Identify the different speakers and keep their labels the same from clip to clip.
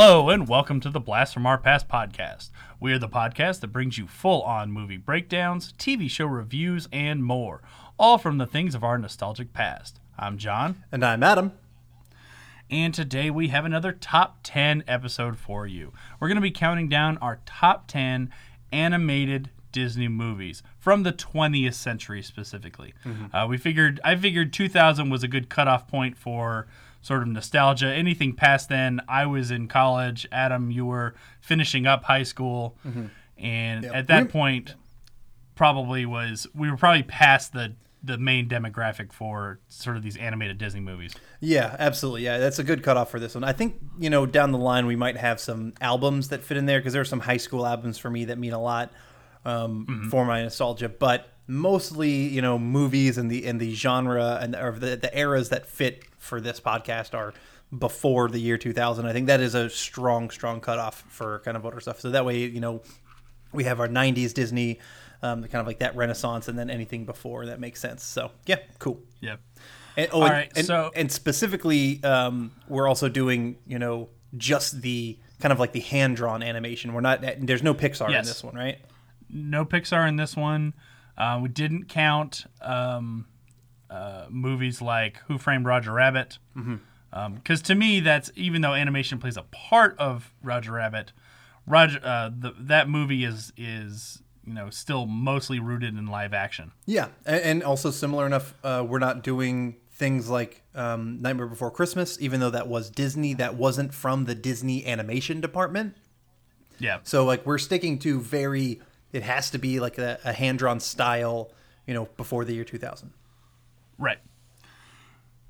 Speaker 1: Hello, and welcome to the Blast from Our Past podcast. We are the podcast that brings you full on movie breakdowns, TV show reviews, and more, all from the things of our nostalgic past. I'm John,
Speaker 2: And I'm Adam.
Speaker 1: and today we have another top 10 episode for you. We're going to be counting down our top 10 animated Disney movies from the 20th century specifically. Uh, we figured I figured 2000 was a good cutoff point for sort of nostalgia. Anything past then, I was in college. Adam, you were finishing up high school, and at that
Speaker 2: We-
Speaker 1: point, probably was we were probably past the the main demographic for sort of these animated Disney movies.
Speaker 2: Yeah, absolutely. Yeah, that's a good cutoff for this one. I think, you know, down the line we might have some albums that fit in there because there are some high school albums for me that mean a lot um, for my nostalgia. But mostly, you know, movies and the and the genre and or the, the eras that fit for this podcast are before the year 2000. I think that is a strong, strong cutoff for kind of older stuff. So that way, you know, we have our 90s Disney, um, kind of like that Renaissance, and then anything before that makes sense. So, yeah, cool.
Speaker 1: Yeah.
Speaker 2: And, oh,
Speaker 1: All
Speaker 2: and,
Speaker 1: right,
Speaker 2: and,
Speaker 1: so-
Speaker 2: and specifically, um, we're also doing you know just the kind of like the hand drawn animation. We're not there's no Pixar
Speaker 1: Yes.
Speaker 2: in this one, right?
Speaker 1: no Pixar in this one. Uh, we didn't count um, uh, movies like Who Framed Roger Rabbit, because to me, that's even though animation plays a part of Roger Rabbit, Roger uh, the, that movie is is you know still mostly rooted in live action.
Speaker 2: Yeah, and, and also similar enough, uh, we're not doing things like um, Nightmare Before Christmas, even though that was Disney. That wasn't from the Disney animation department.
Speaker 1: Yeah,
Speaker 2: So like we're sticking to very. It has to be like a, a hand drawn style, you know, before the year 2000.
Speaker 1: Right.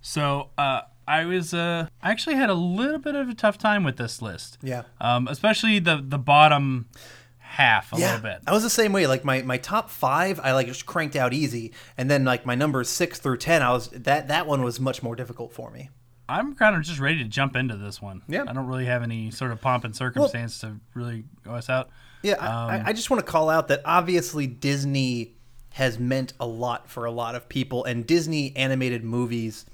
Speaker 1: So uh, I was uh, I actually had a little bit of a tough time with this list.
Speaker 2: Yeah.
Speaker 1: um, especially the the bottom half a little bit.
Speaker 2: I was the same way. Like my, my top five, I like just cranked out easy, and then like my numbers six through ten, I was that that one was much more difficult for me.
Speaker 1: I'm kind of just ready to jump into this one.
Speaker 2: Yeah.
Speaker 1: I don't really have any sort of pomp and circumstance to really go us out.
Speaker 2: Yeah, I, I- I just want to call out that obviously Disney has meant a lot for a lot of people, and Disney animated movies,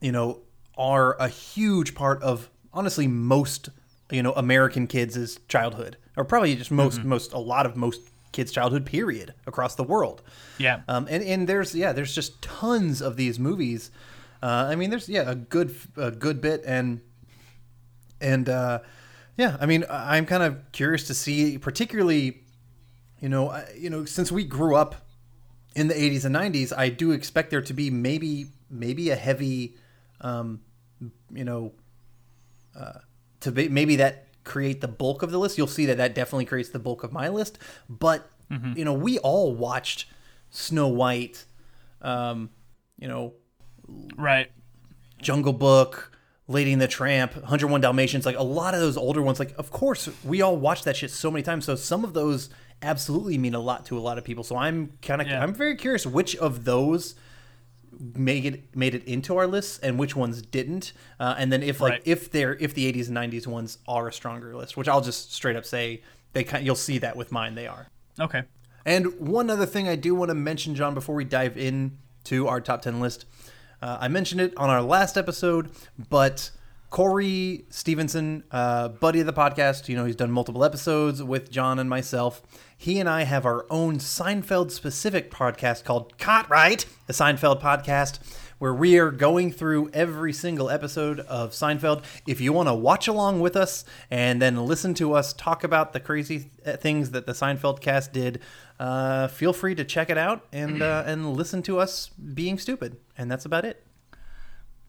Speaker 2: you know, are a huge part of honestly most you know American kids' childhood, or probably just most most a lot of most kids' childhood period across the world.
Speaker 1: Yeah.
Speaker 2: Um, and, and there's yeah, there's just tons of these movies. Uh, I mean, there's yeah a good a good bit, and and uh, yeah, I mean, I'm kind of curious to see, particularly, you know, I- you know, since we grew up in the 80s and 90s, I do expect there to be maybe maybe a heavy, um, you know, uh, to be, maybe that create the bulk of the list. You'll see that that definitely creates the bulk of my list. But you know, we all watched Snow White, um, you know,
Speaker 1: right.
Speaker 2: Jungle Book, Lady and the Tramp, 101 Dalmatians, like a lot of those older ones, like of course we all watched that shit so many times. So some of those absolutely mean a lot to a lot of people. So I'm kind of
Speaker 1: Yeah.
Speaker 2: I'm very curious which of those made it made it into our lists and which ones didn't. Uh, and then if like
Speaker 1: Right.
Speaker 2: if they're if the 80s and 90s ones are a stronger list, which I'll just straight up say they kind you'll see that with mine they are.
Speaker 1: Okay.
Speaker 2: And one other thing I do want to mention, John, before we dive in to our top 10 list, uh, I mentioned it on our last episode, but Corey Stevenson, uh, buddy of the podcast, you know, he's done multiple episodes with John and myself. He and I have our own Seinfeld specific podcast called Cot Right, the Seinfeld podcast, where we are going through every single episode of Seinfeld. If you want to watch along with us and then listen to us talk about the crazy th- things that the Seinfeld cast did, uh, feel free to check it out and uh, and listen to us being stupid. And that's about it.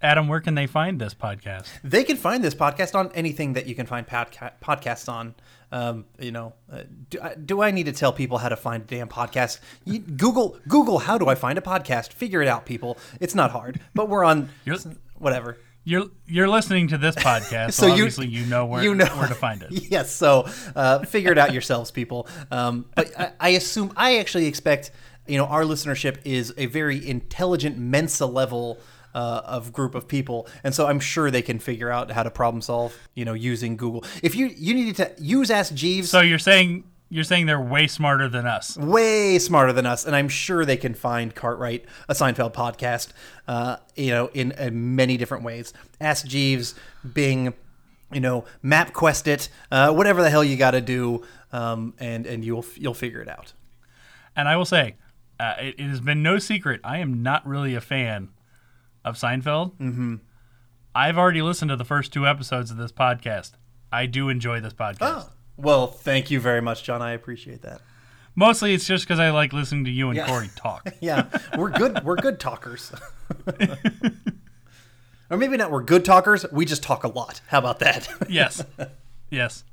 Speaker 1: Adam, where can they find this podcast?
Speaker 2: They can find this podcast on anything that you can find podca- podcasts on. Um, you know, uh, do, I, do I need to tell people how to find a damn podcast? You, Google Google how do I find a podcast? Figure it out, people. It's not hard. But we're on
Speaker 1: You're-
Speaker 2: whatever.
Speaker 1: You're you're listening to this podcast, so,
Speaker 2: So you-
Speaker 1: obviously you know where
Speaker 2: you know
Speaker 1: where to find it.
Speaker 2: Yes, so uh, figure it out yourselves, people. Um, but I, I assume I actually expect you know our listenership is a very intelligent Mensa level. Uh, of group of people, and so I'm sure they can figure out how to problem solve. You know, using Google. If you you needed to use Ask Jeeves,
Speaker 1: So you're saying you're saying they're way smarter than us.
Speaker 2: way smarter than us, and I'm sure they can find Cartwright, a Seinfeld podcast, uh, you know, in, in many different ways. Ask Jeeves, Bing, you know, MapQuest it, uh, whatever the hell you got to do, um, and and you'll you'll figure it out.
Speaker 1: And I will say, uh, it, it has been no secret. I am not really a fan of Seinfeld. Mm-hmm. I've already listened to the first two episodes of this podcast. I do enjoy this podcast.
Speaker 2: Oh, well, thank you very much, John. I appreciate that.
Speaker 1: Mostly, it's just because I like listening to you and
Speaker 2: Yeah.
Speaker 1: Corey talk.
Speaker 2: Yeah, we're good. We're good talkers. or maybe not. We're good talkers. We just talk a lot. How about that?
Speaker 1: yes, yes.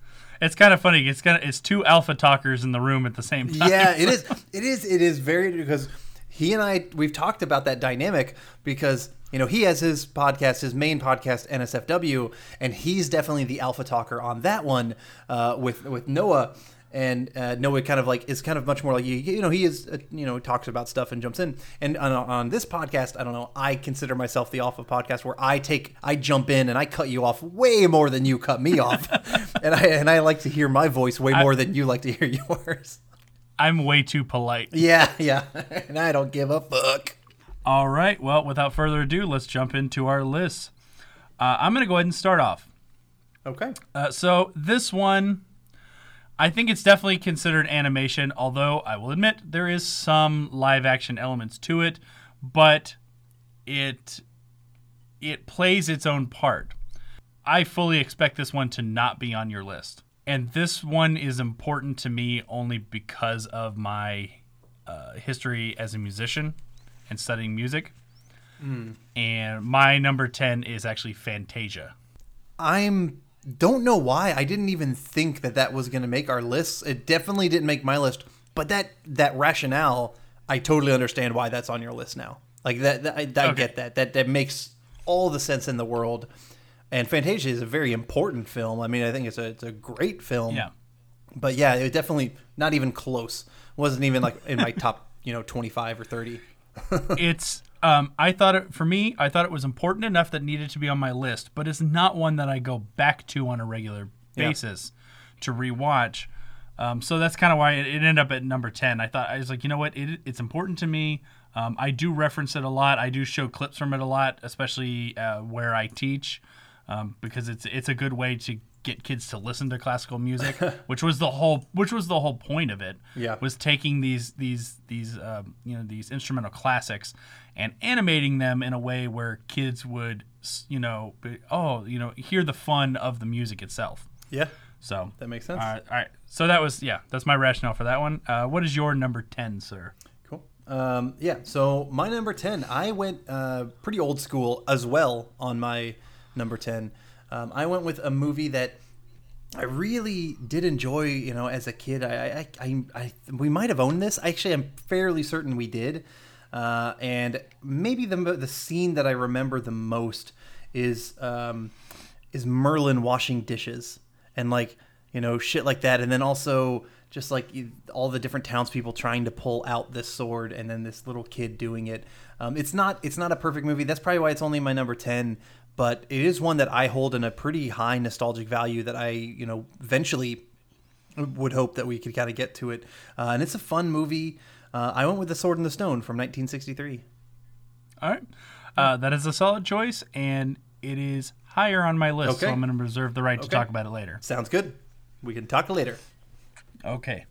Speaker 1: It's kind of funny. It's kind of it's two alpha talkers in the room at the same time.
Speaker 2: yeah, it is. It is. It is very because he and I we've talked about that dynamic because you know he has his podcast, his main podcast NSFW, and he's definitely the alpha talker on that one uh, with with Noah. And uh, Noah kind of like is kind of much more like you. You know, he is uh, you know talks about stuff and jumps in. And on, on this podcast, I don't know. I consider myself the alpha podcast where I take I jump in and I cut you off way more than you cut me off, and I and I like to hear my voice way more than you like to hear yours.
Speaker 1: I'm way too polite.
Speaker 2: Yeah, yeah. and I don't give a fuck.
Speaker 1: All right. Well, without further ado, let's jump into our list. Uh, I'm going to go ahead and start off.
Speaker 2: Okay.
Speaker 1: Uh, so this one, I think it's definitely considered animation, although I will admit there is some live action elements to it, but it it plays its own part. I fully expect this one to not be on your list. And this one is important to me only because of my uh, history as a musician and studying music. Hmm. And my number 10 is actually Fantasia.
Speaker 2: I'm don't know why I didn't even think that that was going to make our lists. It definitely didn't make my list, but that that rationale, I totally understand why that's on your list now. Like that, that I, I
Speaker 1: Okay.
Speaker 2: get that. That that makes all the sense in the world. And Fantasia is a very important film. I mean, I think it's a it's a great film.
Speaker 1: Yeah.
Speaker 2: But yeah, it was definitely not even close. wasn't even like in my top, you know, 25 or 30.
Speaker 1: it's um, I thought it for me. I thought it was important enough that needed to be on my list, but it's not one that I go back to on a regular
Speaker 2: Yeah.
Speaker 1: basis to rewatch. Um, so that's kind of why it, it ended up at number ten. I thought I was like, you know what, it, it's important to me. Um, I do reference it a lot. I do show clips from it a lot, especially uh, where I teach, um, because it's it's a good way to get kids to listen to classical music, which was the whole which was the whole point of it.
Speaker 2: Yeah.
Speaker 1: was taking these these these um, you know these instrumental classics and animating them in a way where kids would you know be, oh you know hear the fun of the music itself.
Speaker 2: Yeah.
Speaker 1: So
Speaker 2: That makes sense.
Speaker 1: All right, all right. So that was yeah, that's my rationale for that one. Uh, what is your number ten, sir?
Speaker 2: Cool. Um, yeah. So my number ten, I went uh, pretty old school as well on my number ten. Um, I went with a movie that I really did enjoy. You know, as a kid, I, I, I, I we might have owned this. Actually, I'm fairly certain we did. Uh, and maybe the the scene that I remember the most is um, is Merlin washing dishes and like you know shit like that, and then also just like all the different townspeople trying to pull out this sword, and then this little kid doing it. Um, it's not it's not a perfect movie. That's probably why it's only my number ten. But it is one that I hold in a pretty high nostalgic value that I you know eventually would hope that we could kind of get to it. Uh, and it's a fun movie. Uh, I went with The Sword in the Stone from 1963.
Speaker 1: All right, uh, that is a solid choice, and it is higher on my list. So I'm going to reserve the right to talk about it later.
Speaker 2: Sounds good. We can talk later.
Speaker 1: Okay.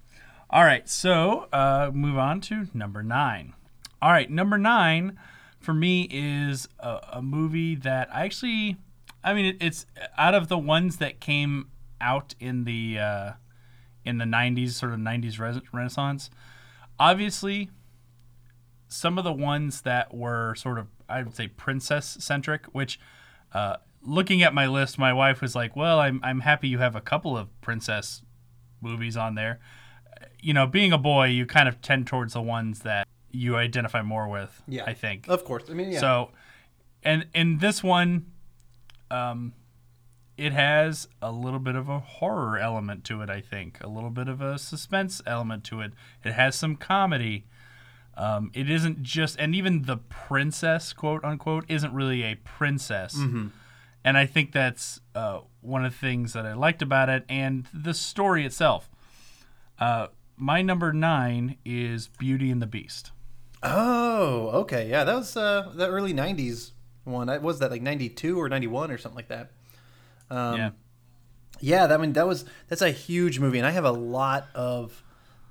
Speaker 1: All right. So uh, move on to number nine. All right. Number nine for me is a, a movie that I actually, I mean, it, it's out of the ones that came out in the uh, in the '90s, sort of '90s res- Renaissance. Obviously, some of the ones that were sort of, I would say, princess centric, which. Uh, looking at my list, my wife was like, "Well, I'm I'm happy you have a couple of princess movies on there. You know, being a boy, you kind of tend towards the ones that you identify more with.
Speaker 2: Yeah.
Speaker 1: I think.
Speaker 2: Of course. I mean, yeah.
Speaker 1: So, and in this one, um, it has a little bit of a horror element to it. I think a little bit of a suspense element to it. It has some comedy. Um, it isn't just, and even the princess, quote unquote, isn't really a princess. And I think that's uh, one of the things that I liked about it, and the story itself. Uh, my number nine is Beauty and the Beast.
Speaker 2: Oh, okay. Yeah, that was uh, the early 90s one. Was that like 92 or 91 or something like that. Um,
Speaker 1: Yeah.
Speaker 2: Yeah, that I mean that was that's a huge movie, and I have a lot of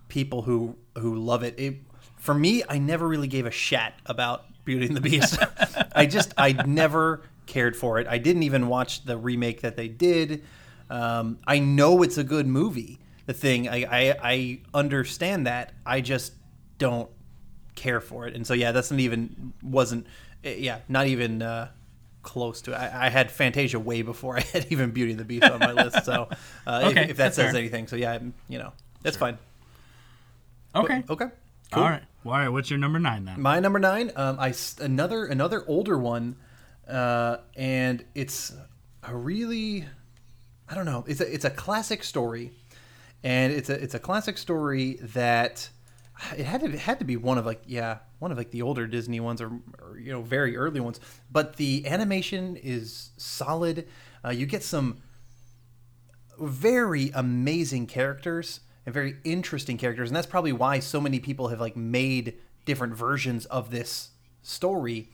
Speaker 2: people who who love it. it for me, I never really gave a shat about Beauty and the Beast. I just I never cared for it. I didn't even watch the remake that they did. Um, I know it's a good movie. The thing I, I I understand that. I just don't care for it, and so yeah, that's not even wasn't eh, yeah not even. Uh, close to it. I, I, had Fantasia way before I had even Beauty and the Beast on my list. So uh,
Speaker 1: Okay,
Speaker 2: if, if that says
Speaker 1: fair.
Speaker 2: anything, so yeah, you know, that's fine.
Speaker 1: Okay.
Speaker 2: Okay. Cool.
Speaker 1: All right. Well, all right. What's your number nine then?
Speaker 2: My number nine, um, I another another older one, uh, and it's a really, I don't know, it's a it's a classic story, and it's a it's a classic story that it had to it had to be one of like yeah one of like the older Disney ones or, or you know very early ones, but the animation is solid. Uh, you get some very amazing characters and very interesting characters. And that's probably why so many people have like made different versions of this story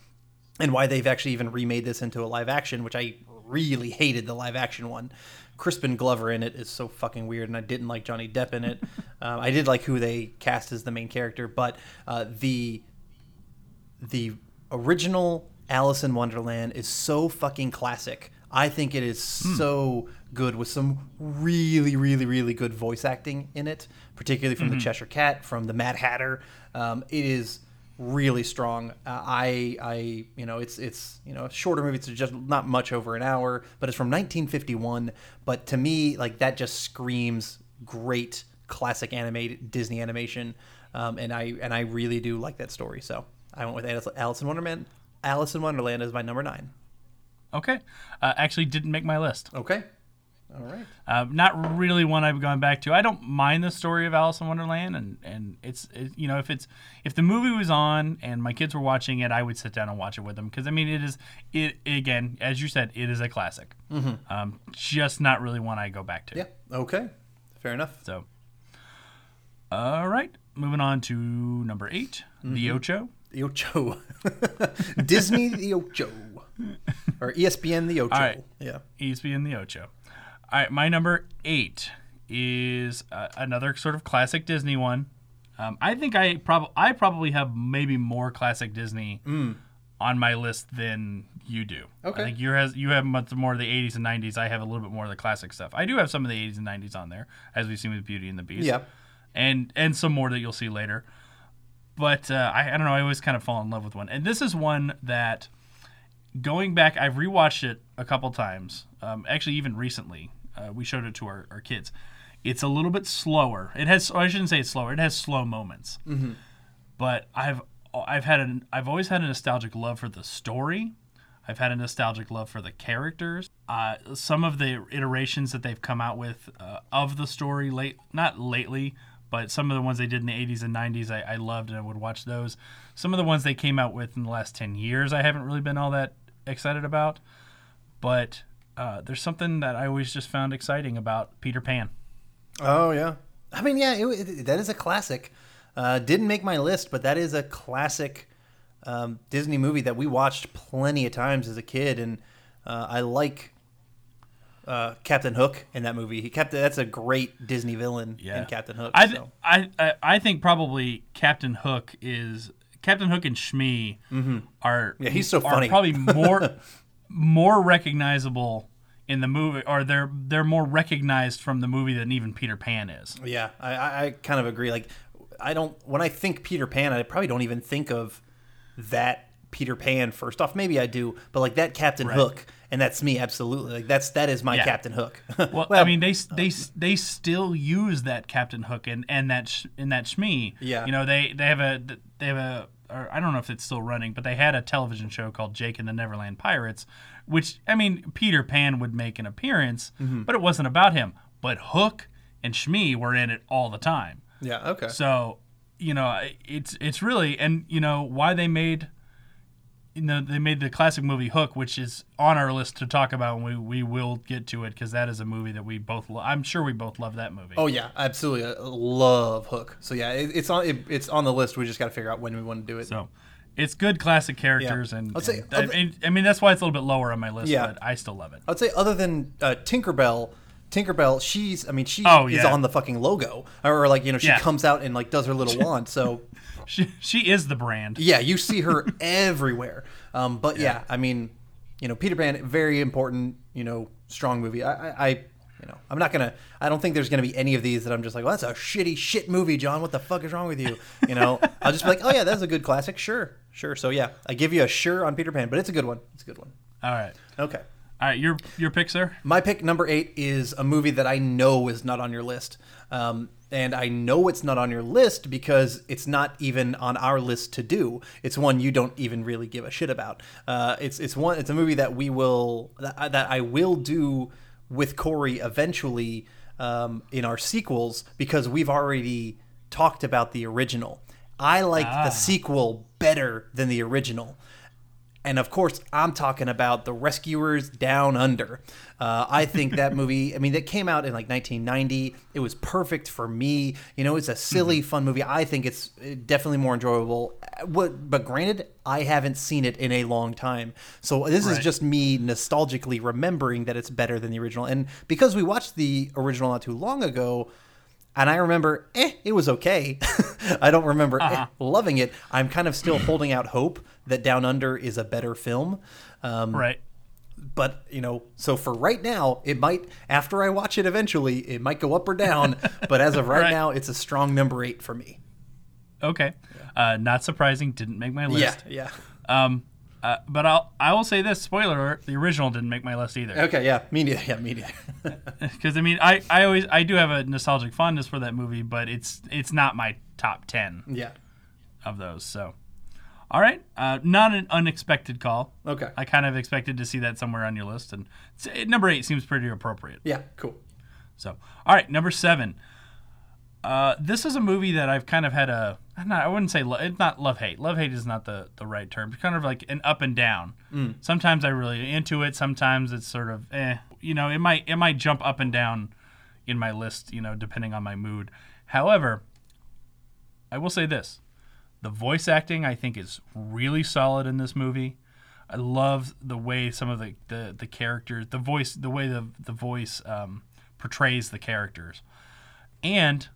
Speaker 2: and why they've actually even remade this into a live action which i really hated the live action one Crispin Glover in it is so fucking weird and i didn't like Johnny Depp in it um, i did like who they cast as the main character but uh, the the original Alice in Wonderland is so fucking classic. I think it is so good with some really, really, really good voice acting in it, particularly from the Cheshire Cat, from the Mad Hatter. Um, it is really strong. Uh, I, I, you know, it's it's you know a shorter movie. It's just not much over an hour, but it's from 1951. But to me, like that just screams great classic animated Disney animation, um, and I and I really do like that story. So I went with Alice, Alice in Wonderland. Alice in Wonderland is my number nine.
Speaker 1: Okay. Uh, actually, didn't make my list.
Speaker 2: Okay. All right.
Speaker 1: Uh, not really one I've gone back to. I don't mind the story of Alice in Wonderland, and and it's it, you know if it's if the movie was on and my kids were watching it, I would sit down and watch it with them because I mean it is it again as you said it is a classic. Mm-hmm. Um, just not really one I go back to.
Speaker 2: Yeah. Okay. Fair enough.
Speaker 1: So, all right, moving on to number 8 the Ocho.
Speaker 2: The Ocho. Disney the Ocho. Or ESPN the Ocho.
Speaker 1: Right.
Speaker 2: Yeah.
Speaker 1: ESPN the Ocho. All right, my number eight is uh, another sort of classic Disney one. Um, I think I probably I probably have maybe more classic Disney on my list than you do.
Speaker 2: Okay.
Speaker 1: I think you has you have much more of the 80s and 90s. I have a little bit more of the classic stuff. I do have some of the 80s and 90s on there, as we've seen with Beauty and the Beast.
Speaker 2: Yeah.
Speaker 1: And and some more that you'll see later. But uh, I, I don't know. I always kind of fall in love with one, and this is one that going back, I've rewatched it a couple times. Um, actually, even recently, uh, we showed it to our, our kids. It's a little bit slower. It has. I shouldn't say it's slower. It has slow moments. But I've I've had an I've always had a nostalgic love for the story. I've had a nostalgic love for the characters. Uh, some of the iterations that they've come out with uh, of the story late, not lately, but some of the ones they did in the 80s and 90s, I, I loved and I would watch those. Some of the ones they came out with in the last 10 years, I haven't really been all that excited about. But uh, there's something that I always just found exciting about Peter Pan.
Speaker 2: Oh yeah. I mean, yeah, it, it, that is a classic. Uh, didn't make my list, but that is a classic um, Disney movie that we watched plenty of times as a kid, and uh, I like uh, Captain Hook in that movie. He kept that's a great Disney villain in Captain Hook.
Speaker 1: I, th-
Speaker 2: so.
Speaker 1: I, I I think probably Captain Hook is Captain Hook and Smee are
Speaker 2: Mm-hmm. Yeah, he's so
Speaker 1: are
Speaker 2: funny.
Speaker 1: probably more more recognizable in the movie, or they're they're more recognized from the movie than even Peter Pan is.
Speaker 2: Yeah, I, I kind of agree. Like, I don't when I think Peter Pan, I probably don't even think of that Peter Pan. First off, maybe I do, but like that Captain Hook, and that's me absolutely. Like that's that is my
Speaker 1: Yeah.
Speaker 2: Captain Hook.
Speaker 1: Well, I mean, they uh, they s- they still use that Captain Hook and and that sh- in that Smee.
Speaker 2: Yeah.
Speaker 1: You know, they they have a they have a or I don't know if it's still running, but they had a television show called Jake and the Neverland Pirates, which I mean, Peter Pan would make an appearance,
Speaker 2: Mm-hmm.
Speaker 1: but it wasn't about him. But Hook and Smee were in it all the time.
Speaker 2: yeah. Okay.
Speaker 1: So, you know, it's it's really and you know why they made you know they made the classic movie Hook, which is on our list to talk about, and we we will get to it because that is a movie that we both. Lo- I'm sure we both love that movie.
Speaker 2: Oh yeah, absolutely. I love Hook. So yeah, it, it's on it, it's on the list. We just got to figure out when we want to do it.
Speaker 1: So, it's good classic characters, and,
Speaker 2: I'd say
Speaker 1: and- mean, I mean that's why it's a little bit lower on my list,
Speaker 2: Yeah.
Speaker 1: but I still love it.
Speaker 2: I'd say other than uh, Tinkerbell, Tinkerbell, she's I mean she
Speaker 1: Oh,
Speaker 2: is on the fucking logo, or like you know she
Speaker 1: Yeah.
Speaker 2: comes out and like does her little wand. So
Speaker 1: She, she is the brand.
Speaker 2: yeah, you see her everywhere. Um, but yeah. I mean, you know, Peter Pan, very important, you know, strong movie. I, I, I you know, I'm not gonna. I don't think there's gonna be any of these that I'm just like, well, that's a shitty shit movie, John. What the fuck is wrong with you? You know, I'll just be like, oh yeah, that's a good classic. Sure, sure. So yeah, I give you a sure on Peter Pan, but it's a good one. It's a good one.
Speaker 1: All right.
Speaker 2: Okay.
Speaker 1: All right. Your your pick, sir.
Speaker 2: My pick number eight is a movie that I know is not on your list. Um, and I know it's not on your list because it's not even on our list to do. It's one you don't even really give a shit about. Uh, it's it's one it's a movie that we will that, that I will do with Corey eventually um, in our sequels because we've already talked about the original. I like the sequel better than the original. And of course, I'm talking about The Rescuers Down Under. Uh, I think that movie, I mean, that came out in like 1990. It was perfect for me. You know, it's a silly,
Speaker 1: Mm-hmm.
Speaker 2: fun movie. I think it's uh, definitely more enjoyable. Uh, What, but granted, I haven't seen it in a long time. So this is just me nostalgically remembering that it's better than the original. And because we watched the original not too long ago, and I remember, eh, it was okay. I don't remember eh, loving it. I'm kind of still holding out hope that Down Under is a better film. Um,
Speaker 1: Right.
Speaker 2: but, you know, so for right now, it might, after I watch it eventually, it might go up or down. but as of right,
Speaker 1: Right.
Speaker 2: now, it's a strong number eight for me.
Speaker 1: Okay. Uh, not surprising. Didn't make my list.
Speaker 2: Yeah,
Speaker 1: Um, uh, but I'll I will say this spoiler alert: the original didn't make my list either.
Speaker 2: Okay, yeah, me neither. Yeah, me neither.
Speaker 1: Because I mean, I, I always I do have a nostalgic fondness for that movie, but it's it's not my top ten
Speaker 2: yeah.
Speaker 1: of those. So, all right, uh, not an unexpected call.
Speaker 2: Okay.
Speaker 1: I kind of expected to see that somewhere on your list, and number eight seems pretty appropriate.
Speaker 2: Yeah, cool.
Speaker 1: So, all right, number seven. Uh, this is a movie that I've kind of had a. I'm not, I wouldn't say lo- it's not love hate. Love hate is not the, the right term. It's kind of like an up and down. Sometimes I really into it. Sometimes it's sort of eh. You know, it might it might jump up and down in my list. You know, depending on my mood. However, I will say this: the voice acting I think is really solid in this movie. I love the way some of the, the, the characters, the voice, the way the the voice um, portrays the characters, and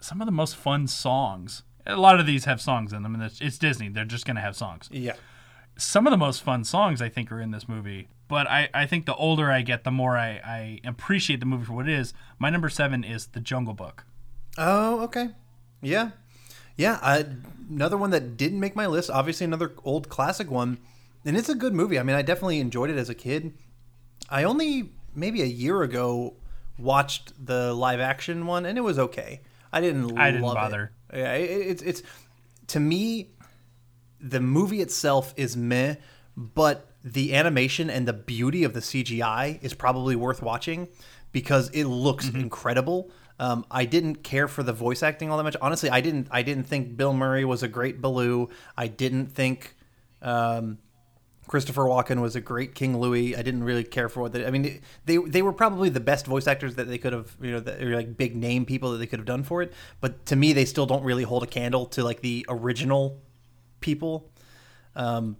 Speaker 1: some of the most fun songs. A lot of these have songs in them, and it's, it's Disney. They're just going to have songs.
Speaker 2: Yeah.
Speaker 1: Some of the most fun songs I think are in this movie. But I, I think the older I get, the more I, I appreciate the movie for what it is. My number seven is The Jungle Book.
Speaker 2: Oh, okay. Yeah. Yeah. I, another one that didn't make my list. Obviously, another old classic one. And it's a good movie. I mean, I definitely enjoyed it as a kid. I only, maybe a year ago, watched the live action one, and it was okay. I didn't
Speaker 1: I didn't
Speaker 2: love
Speaker 1: bother.
Speaker 2: It. Yeah, it, it's, it's, to me, the movie itself is meh, but the animation and the beauty of the CGI is probably worth watching because it looks incredible. Um, I didn't care for the voice acting all that much. Honestly, I didn't. I didn't think Bill Murray was a great Baloo. I didn't think um, Christopher Walken was a great King Louis. I didn't really care for what they. I mean, they they were probably the best voice actors that they could have. You know, that like big name people that they could have done for it. But to me, they still don't really hold a candle to like the original people.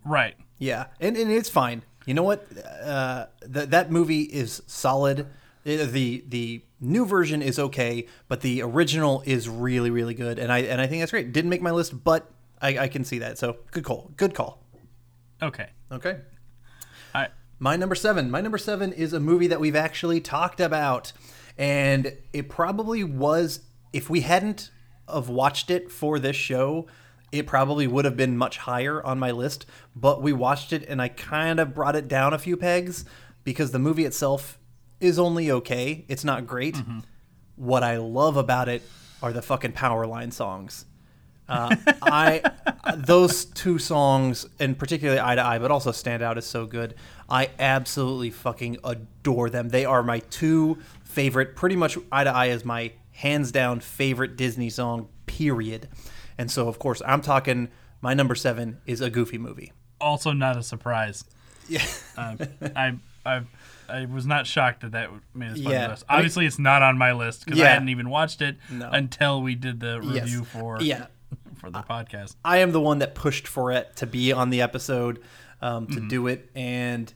Speaker 1: Right.
Speaker 2: Yeah, and, and it's fine. You know what? Uh, th- that movie is solid. Uh, The the new version is okay, but the original is really really good, and I and I think that's great. Didn't make my list, but I, I can see that. So good call. Good call.
Speaker 1: Okay.
Speaker 2: Okay.
Speaker 1: All right.
Speaker 2: My number seven. My number seven is a movie that we've actually talked about, and it probably was if we hadn't have watched it for this show, it probably would have been much higher on my list. But we watched it, and I kind of brought it down a few pegs because the movie itself is only okay. It's not great. Mm-hmm. What I love about it are the fucking Powerline songs. Uh, I those two songs, and particularly "Eye to Eye," but also "Stand Out" is so good. I absolutely fucking adore them. They are my two favorite. Pretty much, "Eye to Eye" is my hands down favorite Disney song. Period. And so, of course, I'm talking. My number seven is a Goofy movie.
Speaker 1: Also, not a surprise.
Speaker 2: Yeah.
Speaker 1: Uh, I, I, I was not shocked that that made on
Speaker 2: Yeah.
Speaker 1: the list.
Speaker 2: I mean-
Speaker 1: Obviously, it's not on my list because I hadn't even watched it
Speaker 2: No.
Speaker 1: until we did the
Speaker 2: Yes.
Speaker 1: review for
Speaker 2: Yeah.
Speaker 1: For the podcast.
Speaker 2: I am the one that pushed for it to be on the episode um, to do it, and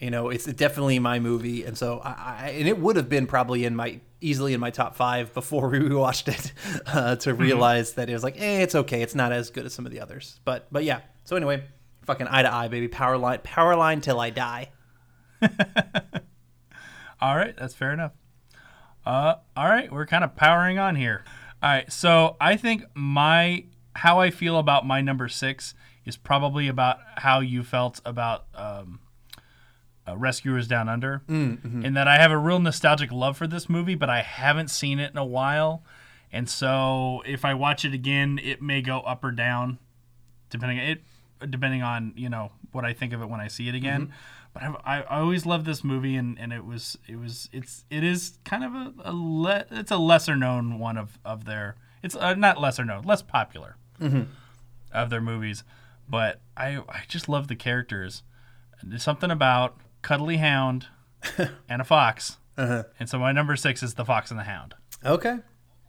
Speaker 2: You know, it's definitely my movie, and so I, I and it would have been probably in my easily in my top five before we watched it uh, to realize that it was like, eh, it's okay, it's not as good as some of the others. But but yeah. So anyway, fucking eye to eye, baby, Powerline, power line till I die.
Speaker 1: All right, that's fair enough. Uh, all right, we're kind of powering on here. All right, so I think my how I feel about my number six is probably about how you felt about um, uh, Rescuers Down Under, mm-hmm. in that I have a real nostalgic love for this movie, but I haven't seen it in a while, and so if I watch it again, it may go up or down, depending it depending on you know what I think of it when I see it again. Mm-hmm but I've, I, I always loved this movie, and, and it was it was it's it is kind of a, a le, it's a lesser known one of of their it's uh, not lesser known less popular mm-hmm. of their movies, but I I just love the characters. There's something about cuddly hound and a fox, uh-huh. and so my number six is the Fox and the Hound.
Speaker 2: Okay,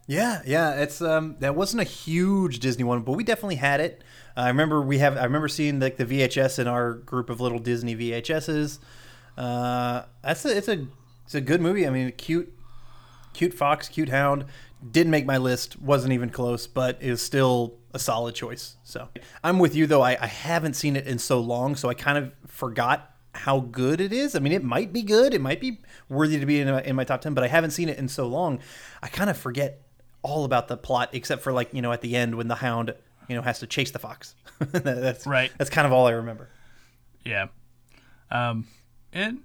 Speaker 2: yeah, yeah, it's um that wasn't a huge Disney one, but we definitely had it. I remember we have. I remember seeing like the VHS in our group of little Disney VHSs. Uh, that's a, it's a it's a good movie. I mean, cute, cute fox, cute hound. Didn't make my list. Wasn't even close, but is still a solid choice. So I'm with you though. I, I haven't seen it in so long, so I kind of forgot how good it is. I mean, it might be good. It might be worthy to be in, in my top ten, but I haven't seen it in so long. I kind of forget all about the plot except for like you know at the end when the hound you know has to chase the fox. that's
Speaker 1: right.
Speaker 2: That's kind of all I remember.
Speaker 1: Yeah, um, and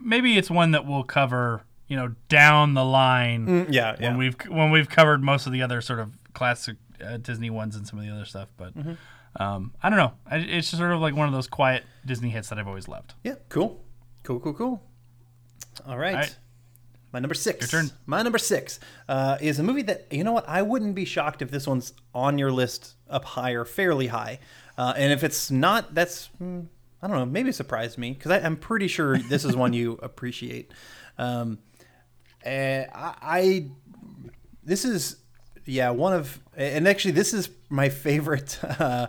Speaker 1: maybe it's one that we'll cover. You know, down the line.
Speaker 2: Mm, yeah,
Speaker 1: when yeah. we've when we've covered most of the other sort of classic uh, Disney ones and some of the other stuff, but. Mm-hmm. Um, I don't know. It's just sort of like one of those quiet Disney hits that I've always loved.
Speaker 2: Yeah, cool, cool, cool, cool. All right. All right. My number six.
Speaker 1: Your turn.
Speaker 2: My number six uh, is a movie that you know what I wouldn't be shocked if this one's on your list up higher, fairly high, uh, and if it's not, that's hmm, I don't know, maybe surprised me because I'm pretty sure this is one you appreciate. Um, and I, I, this is yeah one of and actually this is my favorite uh,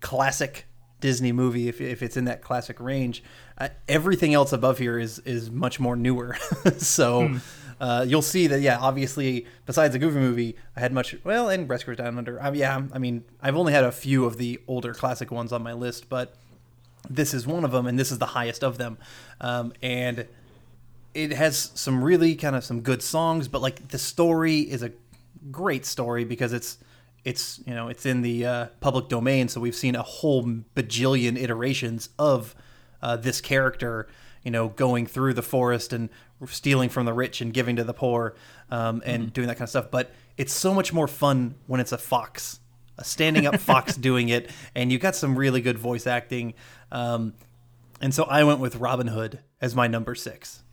Speaker 2: classic Disney movie if, if it's in that classic range. Uh, everything else above here is is much more newer. so hmm. uh, you'll see that yeah, obviously besides a Goofy movie, I had much well and Rescuers Down Under. Um, yeah, I mean I've only had a few of the older classic ones on my list, but this is one of them, and this is the highest of them. Um, and it has some really kind of some good songs, but like the story is a great story because it's it's you know it's in the uh, public domain, so we've seen a whole bajillion iterations of uh, this character, you know, going through the forest and stealing from the rich and giving to the poor, um, and mm-hmm. doing that kind of stuff. But it's so much more fun when it's a fox, a standing up fox doing it, and you got some really good voice acting. Um, and so I went with Robin Hood as my number six.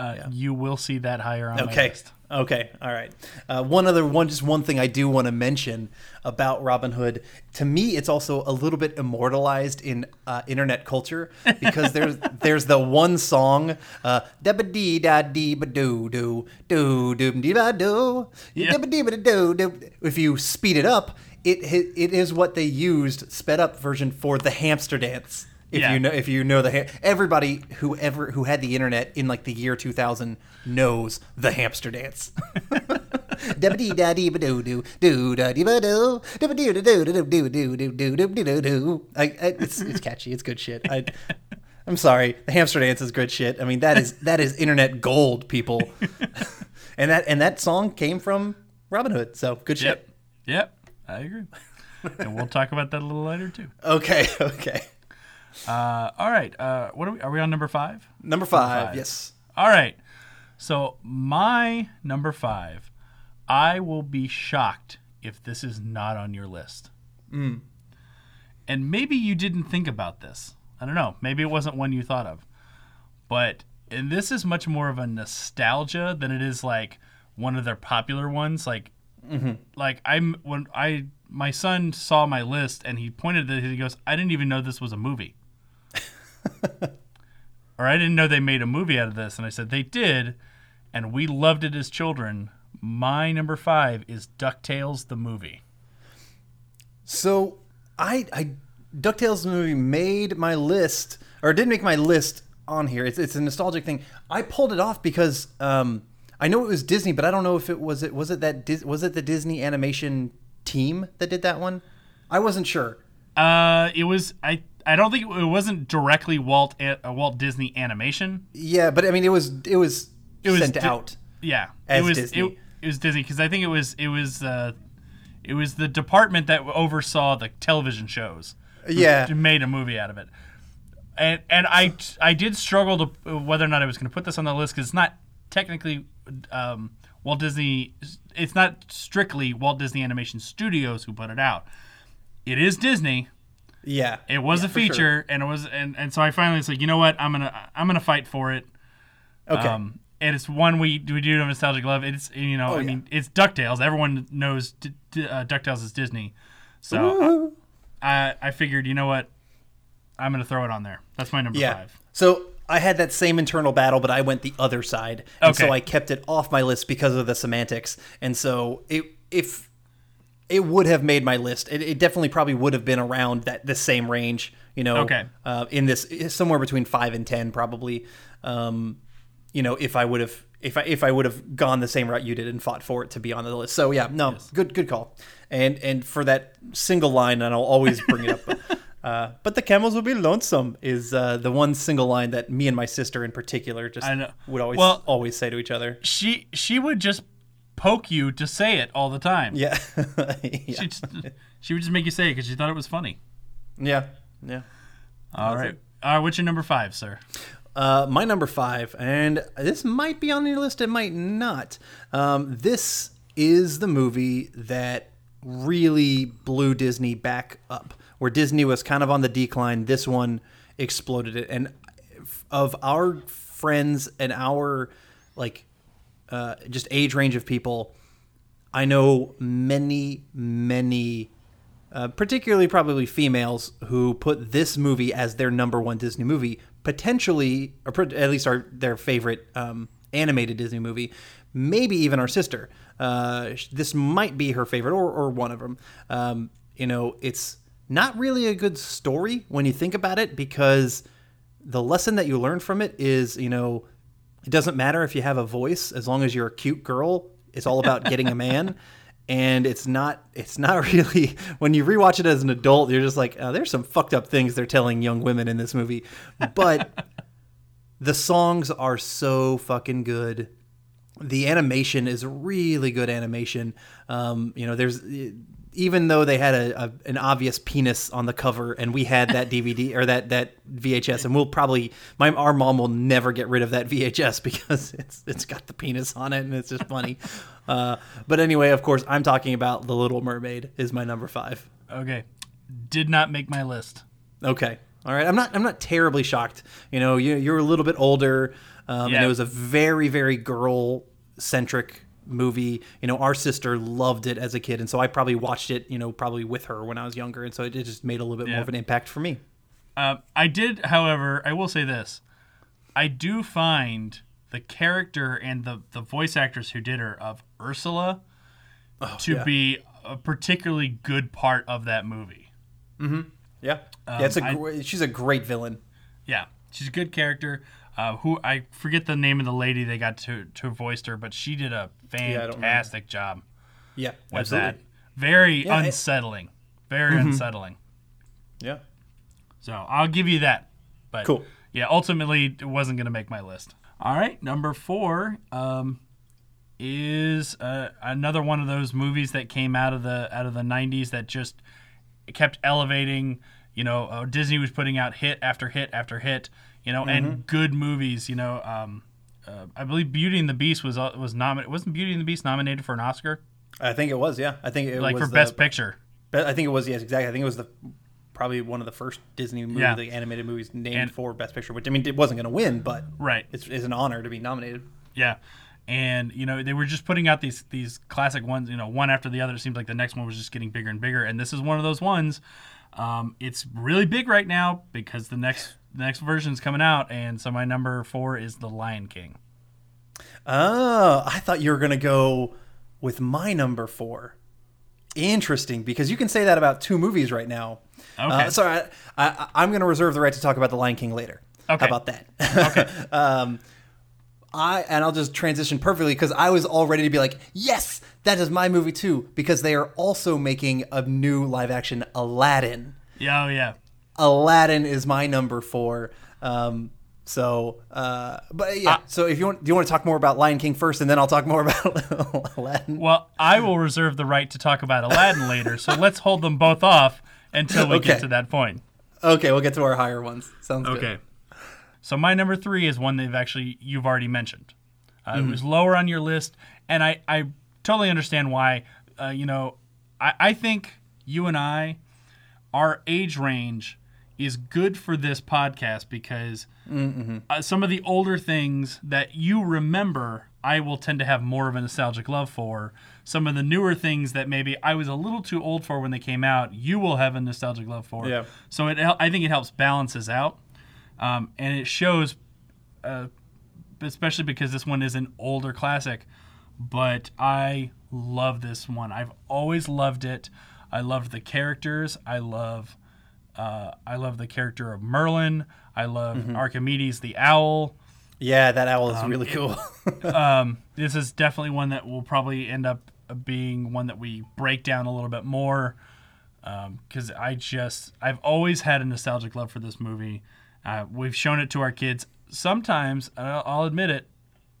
Speaker 1: Uh, yeah. You will see that higher on
Speaker 2: okay.
Speaker 1: my list.
Speaker 2: Okay, all right. Uh, one other one, just one thing I do want to mention about Robin Hood. To me, it's also a little bit immortalized in uh, internet culture because there's there's the one song, uh, da dee da dee ba doo doo doo doo dee ba doo da dee ba doo doo. If you speed it up, it it is what they used sped up version for the hamster dance. If yeah. you know, if you know the ha- everybody who ever who had the internet in like the year 2000 knows the hamster dance. It's it's catchy. It's good shit. I, I'm sorry. The hamster dance is good shit. I mean that is that is internet gold, people. and that and that song came from Robin Hood. So good shit.
Speaker 1: Yep. Yep. I agree. and we'll talk about that a little later too.
Speaker 2: Okay. Okay.
Speaker 1: Uh, all right. Uh, what are we? Are we on number five?
Speaker 2: Number five, number five. Yes.
Speaker 1: All right. So my number five, I will be shocked if this is not on your list.
Speaker 2: Mm.
Speaker 1: And maybe you didn't think about this. I don't know. Maybe it wasn't one you thought of. But and this is much more of a nostalgia than it is like one of their popular ones. Like,
Speaker 2: mm-hmm.
Speaker 1: like I'm when I my son saw my list and he pointed at it. He goes, "I didn't even know this was a movie." or I didn't know they made a movie out of this. And I said, they did. And we loved it as children. My number five is DuckTales, the movie.
Speaker 2: So I, I, DuckTales the movie made my list, or didn't make my list on here. It's it's a nostalgic thing. I pulled it off because um, I know it was Disney, but I don't know if it was it was it that was it the Disney animation team that did that one. I wasn't sure.
Speaker 1: Uh, it was I. I don't think it wasn't directly Walt uh, Walt Disney Animation.
Speaker 2: Yeah, but I mean, it was it was,
Speaker 1: It was
Speaker 2: sent
Speaker 1: Di-
Speaker 2: out.
Speaker 1: Yeah, it was
Speaker 2: Disney.
Speaker 1: It, it was Disney because I think it was it was uh, it was the department that oversaw the television shows.
Speaker 2: Yeah,
Speaker 1: made a movie out of it. And and I I did struggle to whether or not I was going to put this on the list because it's not technically um, Walt Disney. It's not strictly Walt Disney Animation Studios who put it out. It is Disney.
Speaker 2: Yeah.
Speaker 1: It was
Speaker 2: Yeah,
Speaker 1: a
Speaker 2: for sure.
Speaker 1: feature, and it was and, and so I finally was like, you know what, I'm gonna I'm gonna fight for it.
Speaker 2: Okay.
Speaker 1: Um, and it's one we do we do nostalgic love. It's you know
Speaker 2: Oh,
Speaker 1: I
Speaker 2: yeah.
Speaker 1: mean it's Ducktales. Everyone knows D- D- uh, Ducktales is Disney, so I I figured you know what, I'm gonna throw it on there. That's my number
Speaker 2: Yeah.
Speaker 1: five.
Speaker 2: So I had that same internal battle, but I went the other side, and so I kept it off my list because of the semantics. And so it if it would have made my list, it, it definitely probably would have been around that the same range. You know,
Speaker 1: Okay.
Speaker 2: uh, in this somewhere between five and ten, probably. Um, you know, if I would have if I if I would have gone the same route you did and fought for it to be on the list. So yeah, no, good good call. And and for that single line, and I'll always bring it up. Uh, but the camels will be lonesome is uh, the one single line that me and my sister in particular just
Speaker 1: I know.
Speaker 2: would always
Speaker 1: Well-
Speaker 2: always say to each other.
Speaker 1: She she would just poke you to say it all the time.
Speaker 2: Yeah,
Speaker 1: She, just, she would just make you say it because she thought it was funny.
Speaker 2: yeah, yeah.
Speaker 1: All right. All right. What's your number five, sir?
Speaker 2: Uh, my number five, and this might be on your list, it might not. Um, this is the movie that really blew Disney back up. Where Disney was kind of on the decline, this one exploded it. And of our friends and our like uh, just age range of people, I know many, many, uh, particularly probably females, who put this movie as their number one Disney movie, potentially, or at least our their favorite um, animated Disney movie. Maybe even our sister. Uh, this might be her favorite, or, or one of them. Um, you know, it's not really a good story when you think about it, because the lesson that you learn from it is, you know, it doesn't matter if you have a voice as long as you're a cute girl. It's all about getting a man. And it's not it's not really when you rewatch it as an adult, you're just like, oh, there's some fucked up things they're telling young women in this movie. But the songs are so fucking good. The animation is really good animation. Um, you know, there's even though they had a, a an obvious penis on the cover, and we had that DVD or that that VHS, and we'll probably my our mom will never get rid of that VHS because it's it's got the penis on it, and it's just funny. uh, but anyway, of course, I'm talking about The Little Mermaid is my number five.
Speaker 1: Okay. Did not make my list.
Speaker 2: Okay. All right. I'm not. I'm not terribly shocked. You know, you, you're a little bit older, um, and
Speaker 1: Yeah.
Speaker 2: it was a very, very girl centric movie. You know, our sister loved it as a kid, and so I probably watched it. You know, probably with her when I was younger, and so it just made a little bit
Speaker 1: Yeah.
Speaker 2: more of an impact for me.
Speaker 1: Uh, I did, however, I will say this: I do find the character and the the voice actors who did her of Ursula to
Speaker 2: yeah.
Speaker 1: be a particularly good part of that movie.
Speaker 2: Yeah. yeah. It's a.
Speaker 1: Um,
Speaker 2: gr- she's a great villain.
Speaker 1: Yeah, she's a good character. Uh, who I forget the name of the lady they got to to voice her, but she did a fantastic job
Speaker 2: Yeah.
Speaker 1: with
Speaker 2: absolutely.
Speaker 1: that. Very
Speaker 2: Yeah, it-
Speaker 1: unsettling. Very unsettling.
Speaker 2: Yeah.
Speaker 1: So I'll give you that. But
Speaker 2: Cool.
Speaker 1: yeah, ultimately it wasn't going to make my list. All right, number four um, is uh, another one of those movies that came out of the out of the '90s that just kept elevating. You know, uh, Disney was putting out hit after hit after hit. You know, and good movies. You know, um, uh, I believe Beauty and the Beast was uh, was nominated. Wasn't Beauty and the Beast nominated for an Oscar,
Speaker 2: I think it was. Yeah. I think it
Speaker 1: like
Speaker 2: was
Speaker 1: for
Speaker 2: the-
Speaker 1: Best Picture?
Speaker 2: But I think it was yes, exactly. I think it was the probably one of the first Disney movie,
Speaker 1: Yeah.
Speaker 2: the animated movies named
Speaker 1: And-
Speaker 2: for Best Picture. Which I mean, it wasn't going to win, but
Speaker 1: Right.
Speaker 2: it's, it's an honor to be nominated.
Speaker 1: Yeah. And you know they were just putting out these these classic ones, you know, one after the other. It seems like the next one was just getting bigger and bigger, and this is one of those ones. Um, it's really big right now because the next the next version's coming out, and so my number four is The Lion King.
Speaker 2: Oh, I thought you were going to go with my number four. Interesting, because you can say that about two movies right now.
Speaker 1: Okay.
Speaker 2: Uh, sorry, I, I, I'm going to reserve the right to talk about The Lion King later. How
Speaker 1: Okay.
Speaker 2: about that? Okay. um, I and I'll just transition perfectly because I was all ready to be like, yes, that is my movie too, because they are also making a new live action Aladdin.
Speaker 1: Yeah, oh yeah.
Speaker 2: Aladdin is my number four. Um, so, uh, but yeah. so if you want, do you want to talk more about Lion King first, and then I'll talk more about Aladdin?
Speaker 1: Well, I will reserve the right to talk about Aladdin later, so let's hold them both off until we get to that point.
Speaker 2: Okay, we'll get to our higher ones. Sounds good.
Speaker 1: Okay. So my number three is one they've actually you've already mentioned. Uh,
Speaker 2: Mm-hmm.
Speaker 1: It was lower on your list, and I I totally understand why. Uh, you know, I I think you and I, our age range is good for this podcast because
Speaker 2: Mm-hmm.
Speaker 1: uh, some of the older things that you remember, I will tend to have more of a nostalgic love for. Some of the newer things that maybe I was a little too old for when they came out, you will have a nostalgic love for.
Speaker 2: Yeah.
Speaker 1: So it, I think it helps balances out, um, and it shows, uh, especially because this one is an older classic. But I love this one. I've always loved it. I loved the characters. I love, uh, I love the character of Merlin. I love
Speaker 2: Mm-hmm.
Speaker 1: Archimedes the owl.
Speaker 2: Yeah, that owl is
Speaker 1: Um,
Speaker 2: really cool.
Speaker 1: This is definitely one that will probably end up being one that we break down a little bit more because I just I've always had a nostalgic love for this movie. Uh, we've shown it to our kids. Sometimes I'll, I'll admit it.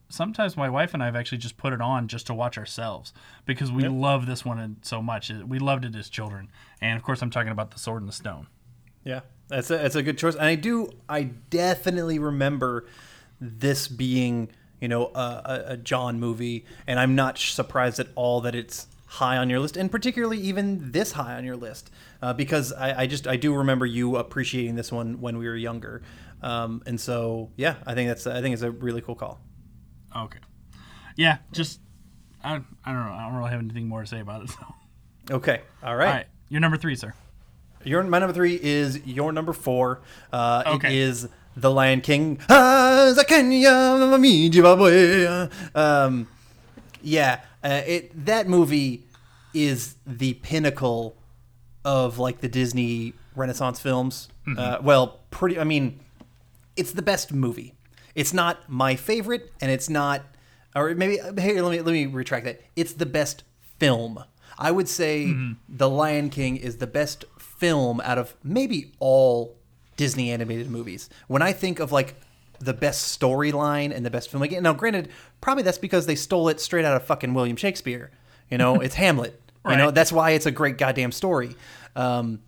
Speaker 1: Sometimes my wife and I have actually just put it on just to watch ourselves because we love this one so much. We loved it as children, and of course I'm talking about the Sword and the Stone.
Speaker 2: Yeah, that's a that's a good choice, and I do I definitely remember this being you know a, a, a John movie, and I'm not surprised at all that it's high on your list, and particularly even this high on your list, uh, because I, I just I do remember you appreciating this one when we were younger, um, and so yeah, I think that's I think it's a really cool call.
Speaker 1: Okay, yeah, just I, I don't know. I don't really have anything more to say about it. So.
Speaker 2: Okay, all right.
Speaker 1: all right, you're number three, sir.
Speaker 2: Your my number three is your number four. Uh,
Speaker 1: Okay.
Speaker 2: is The Lion King. Za Kenya, mi Zimbabwe. Um, yeah, uh, it that movie is the pinnacle of like the Disney Renaissance films. Uh, well, pretty. I mean, it's the best movie. It's not my favorite, and it's not, or maybe hey, let me let me retract that. It's the best film. I would say The Lion King is the best film out of maybe all Disney animated movies. When I think of like the best storyline and the best film, again, now granted, probably that's because they stole it straight out of fucking William Shakespeare. You know, it's Hamlet. You know, that's why it's a great goddamn story. Um,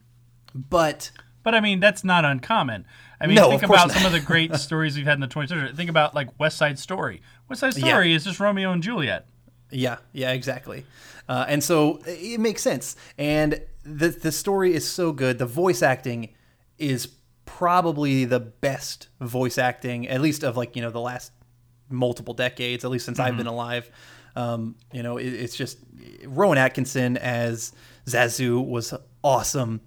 Speaker 2: but
Speaker 1: But I mean, that's not uncommon. I mean,
Speaker 2: No,
Speaker 1: think about some of the great stories we've had in the 20th century. Think about like West Side Story. West Side Story is just Romeo and Juliet.
Speaker 2: Yeah, yeah, exactly. Uh, and so it makes sense. And the the story is so good. The voice acting is probably the best voice acting, at least of like you know the last multiple decades, at least since I've been alive. Um, you know, it, it's just Rowan Atkinson as Zazu was awesome.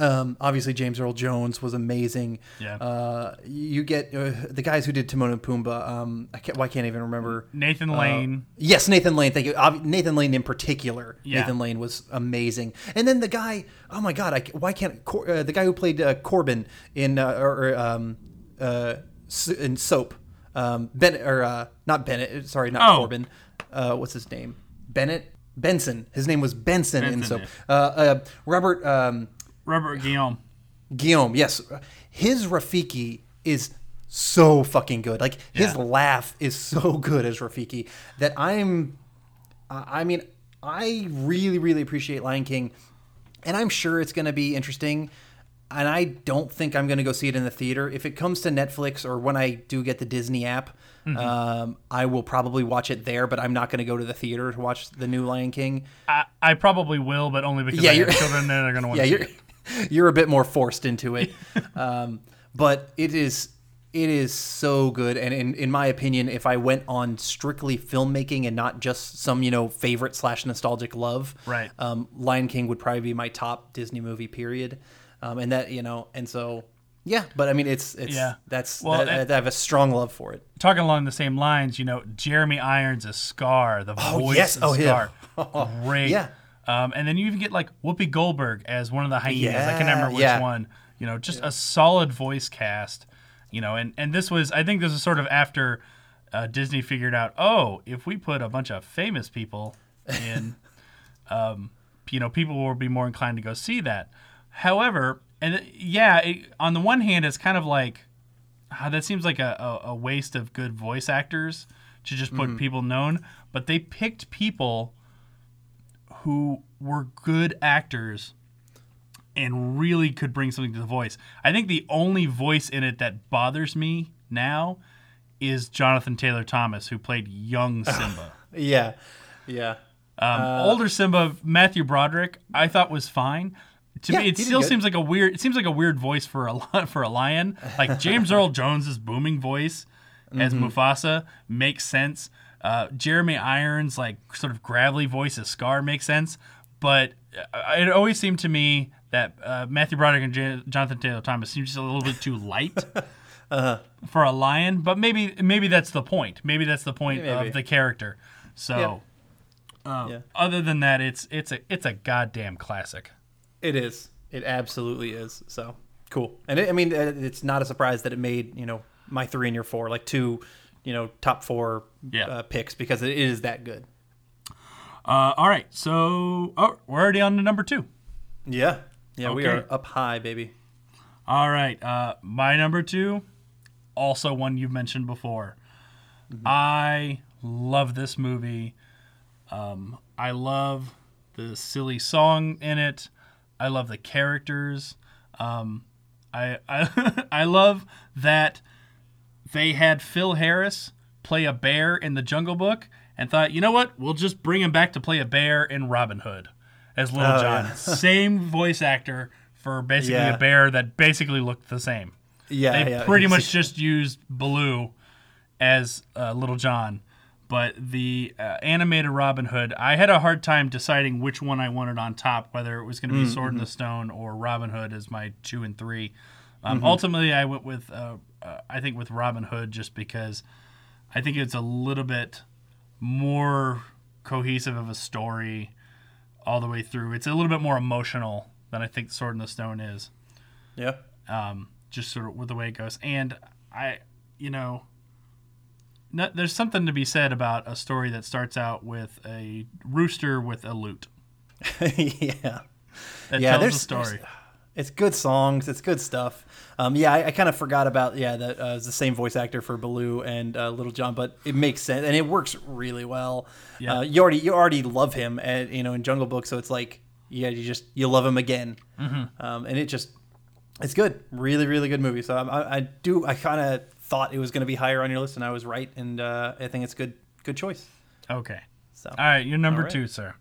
Speaker 2: Um, obviously, James Earl Jones was amazing.
Speaker 1: Yeah.
Speaker 2: Uh, you get uh, the guys who did Timon and Pumbaa. Um, I can't, why can't even remember?
Speaker 1: Nathan Lane.
Speaker 2: Yes, Nathan Lane. Thank you. Nathan Lane in particular.
Speaker 1: Yeah.
Speaker 2: Nathan Lane was amazing. And then the guy. Oh my God! I, why can't Cor- uh, the guy who played uh, Corbin in uh, or, um, uh, in Soap? Um, Bennett or uh, not Bennett? Sorry, not
Speaker 1: Oh.
Speaker 2: Corbin. Uh, what's his name? Bennett Benson. His name was Benson, in
Speaker 1: Benson,
Speaker 2: Soap. Uh, uh, Robert. Um,
Speaker 1: Robert Guillaume.
Speaker 2: Guillaume, yes, his Rafiki is so fucking good. Like his
Speaker 1: Yeah.
Speaker 2: laugh is so good as Rafiki that I'm. I I mean, I really, really appreciate Lion King, and I'm sure it's going to be interesting. And I don't think I'm going to go see it in the theater. If it comes to Netflix or when I do get the Disney app,
Speaker 1: Mm-hmm.
Speaker 2: um, I will probably watch it there. But I'm not going to go to the theater to watch the new Lion King.
Speaker 1: I, I probably will, but only because
Speaker 2: Yeah,
Speaker 1: I have children that are going to want
Speaker 2: yeah,
Speaker 1: to see
Speaker 2: you're a bit more forced into it. um, but it is it is so good, and in in my opinion, if I went on strictly filmmaking and not just some you know favorite slash nostalgic love,
Speaker 1: Right.
Speaker 2: Um, Lion King would probably be my top Disney movie. Period. Um, and that you know, and so yeah, but I mean, it's it's
Speaker 1: Yeah.
Speaker 2: that's
Speaker 1: Well,
Speaker 2: that, I have a strong love for it.
Speaker 1: Talking along the same lines, you know, Jeremy Irons as Scar, the voice
Speaker 2: yes.
Speaker 1: of
Speaker 2: Oh, yeah.
Speaker 1: Scar. Great.
Speaker 2: Yeah.
Speaker 1: Um, and then you even get like Whoopi Goldberg as one of the hyenas. I can
Speaker 2: Yeah,
Speaker 1: remember which
Speaker 2: yeah.
Speaker 1: one. You know, just a solid voice cast. you know, and and this was I think this was sort of after uh, Disney figured out, oh, if we put a bunch of famous people in, um, you know, people will be more inclined to go see that. However, and yeah, it, on the one hand, it's kind of like ah, that seems like a, a, a waste of good voice actors to just put people known, but they picked people who were good actors and really could bring something to the voice. I think the only voice in it that bothers me now is Jonathan Taylor Thomas, who played young Simba.
Speaker 2: Yeah, yeah.
Speaker 1: Um,
Speaker 2: Uh,
Speaker 1: older Simba, Matthew Broderick, I thought was fine. To
Speaker 2: Yeah,
Speaker 1: me, it still seems like a weird. It seems like a weird voice for a for a lion. Like James Earl Jones's booming voice as
Speaker 2: Mm-hmm.
Speaker 1: Mufasa makes sense. Uh, Jeremy Irons like sort of gravelly voice as Scar makes sense. But uh, it always seemed to me that uh, Matthew Broderick and J- Jonathan Taylor Thomas seemed just a little bit too light.
Speaker 2: Uh-huh.
Speaker 1: For a lion, but maybe maybe that's the point. Maybe that's the point
Speaker 2: Maybe.
Speaker 1: of the character. So, um,
Speaker 2: Yeah.
Speaker 1: other than that, it's it's a it's a goddamn classic.
Speaker 2: It is. It absolutely is. So cool. And it, I mean, uh, it's not a surprise that it made you know my three and your four, like two, you know, top four
Speaker 1: Yeah.
Speaker 2: uh, picks because it is that good.
Speaker 1: Uh, all right, so oh, we're already on to number two.
Speaker 2: Yeah. Yeah, we are up high, baby.
Speaker 1: All right, uh, my number two, also one you've mentioned before. I love this movie. Um, I love the silly song in it. I love the characters. Um, I I I love that they had Phil Harris play a bear in the Jungle Book and thought, you know what, we'll just bring him back to play a bear in Robin Hood as Little
Speaker 2: Oh,
Speaker 1: John.
Speaker 2: yeah.
Speaker 1: Same voice actor for basically
Speaker 2: Yeah.
Speaker 1: a bear that basically looked the same.
Speaker 2: Yeah,
Speaker 1: They
Speaker 2: yeah.
Speaker 1: pretty much just used Baloo as uh, Little John. But the uh, animated Robin Hood, I had a hard time deciding which one I wanted on top, whether it was going to be Sword
Speaker 2: mm-hmm.
Speaker 1: in the Stone or Robin Hood as my two and three. Um, Ultimately, I went with, uh, uh, I think, with Robin Hood just because I think it's a little bit more cohesive of a story all the way through. It's a little bit more emotional than I think Sword in the Stone is
Speaker 2: Yeah.
Speaker 1: um, just sort of with the way it goes. And I, you know, no, there's something to be said about a story that starts out with a rooster with a lute.
Speaker 2: yeah.
Speaker 1: That
Speaker 2: Yeah,
Speaker 1: tells
Speaker 2: there's-
Speaker 1: the story.
Speaker 2: It's good songs. It's good stuff. Um, yeah, I, I kind of forgot about yeah that uh, it's the same voice actor for Baloo and uh, Little John, but it makes sense and it works really well.
Speaker 1: Yeah.
Speaker 2: Uh, you already you already love him, at, you know, in Jungle Book, so it's like yeah, you just you love him again,
Speaker 1: Mm-hmm.
Speaker 2: um, and it just it's good, really really good movie. So I, I, I do I kind of thought it was going to be higher on your list, and I was right, and uh, I think it's good good choice.
Speaker 1: Okay.
Speaker 2: So
Speaker 1: All right, you're number
Speaker 2: right.
Speaker 1: two, sir.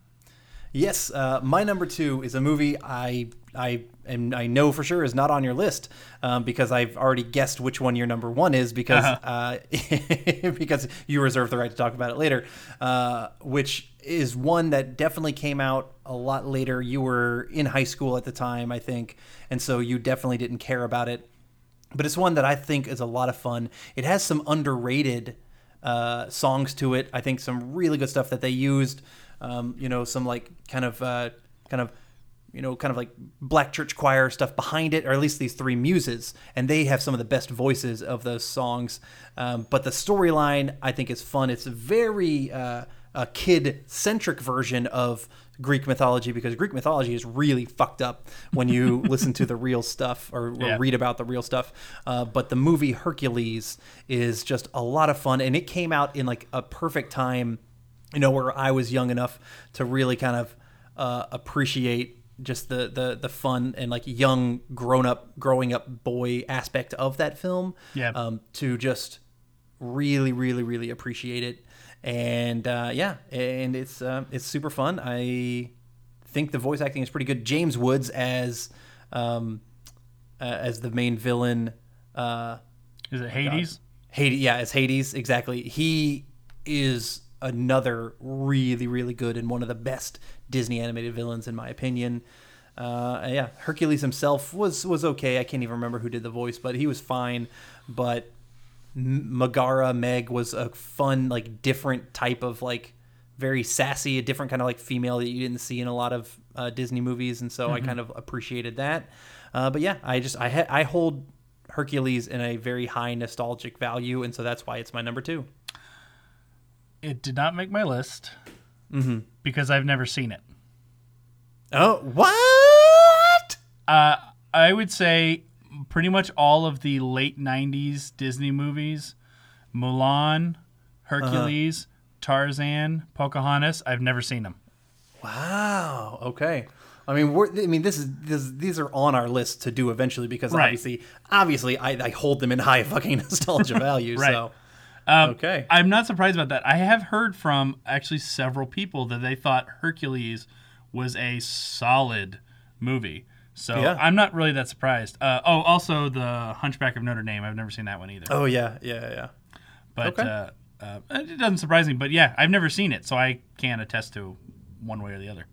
Speaker 2: Yes, uh, my number two is a movie I I am I know for sure is not on your list um, because I've already guessed which one your number one is because uh because you reserve the right to talk about it later. Uh, which is one that definitely came out a lot later. You were in high school at the time, I think, and so you definitely didn't care about it. But it's one that I think is a lot of fun. It has some underrated uh, songs to it. I think some really good stuff that they used. Um, you know, some like kind of uh, kind of you know kind of like black church choir stuff behind it, or at least these three muses, and they have some of the best voices of those songs. Um, but the storyline I think is fun. It's a very uh, a kid centric version of Greek mythology because Greek mythology is really fucked up when you listen to the real stuff or, or
Speaker 1: Yeah.
Speaker 2: read about the real stuff. Uh, but the movie Hercules is just a lot of fun, and it came out in like a perfect time, you know, where I was young enough to really kind of uh, appreciate just the, the the fun and like young grown up growing up boy aspect of that film.
Speaker 1: Yeah.
Speaker 2: Um, to just really really really appreciate it and uh, yeah and it's uh, it's super fun i think the voice acting is pretty good james woods as um, uh, as the main villain uh,
Speaker 1: Is it Hades?
Speaker 2: Hades, yeah, as Hades, exactly. He is another really, really good and one of the best Disney animated villains, in my opinion. Uh, yeah, Hercules himself was was okay. I can't even remember who did the voice, but he was fine. But Megara Meg was a fun, like different type of like very sassy, a different kind of like female that you didn't see in a lot of uh, Disney movies, and so I kind of appreciated that. Uh, but yeah, I just I ha- I hold Hercules in a very high nostalgic value, and so that's why it's my number two.
Speaker 1: It did not make my list
Speaker 2: Mm-hmm.
Speaker 1: because I've never seen it.
Speaker 2: Oh, what?
Speaker 1: Uh, I would say pretty much all of the late '90s Disney movies, Mulan, Hercules, Tarzan, Pocahontas. I've never seen them.
Speaker 2: Wow. Okay. I mean, we're, I mean, this is this, these are on our list to do eventually because
Speaker 1: Right.
Speaker 2: obviously, obviously, I, I hold them in high fucking nostalgia value.
Speaker 1: Right.
Speaker 2: So
Speaker 1: Um,
Speaker 2: okay.
Speaker 1: I'm not surprised about that. I have heard from actually several people that they thought Hercules was a solid movie. So
Speaker 2: Yeah.
Speaker 1: I'm not really that surprised. Uh, oh, also the Hunchback of Notre Dame. I've never seen that one either.
Speaker 2: Oh yeah, yeah, yeah.
Speaker 1: but
Speaker 2: okay.
Speaker 1: uh, uh, it doesn't surprise me. But yeah, I've never seen it, so I can't attest to one way or the other.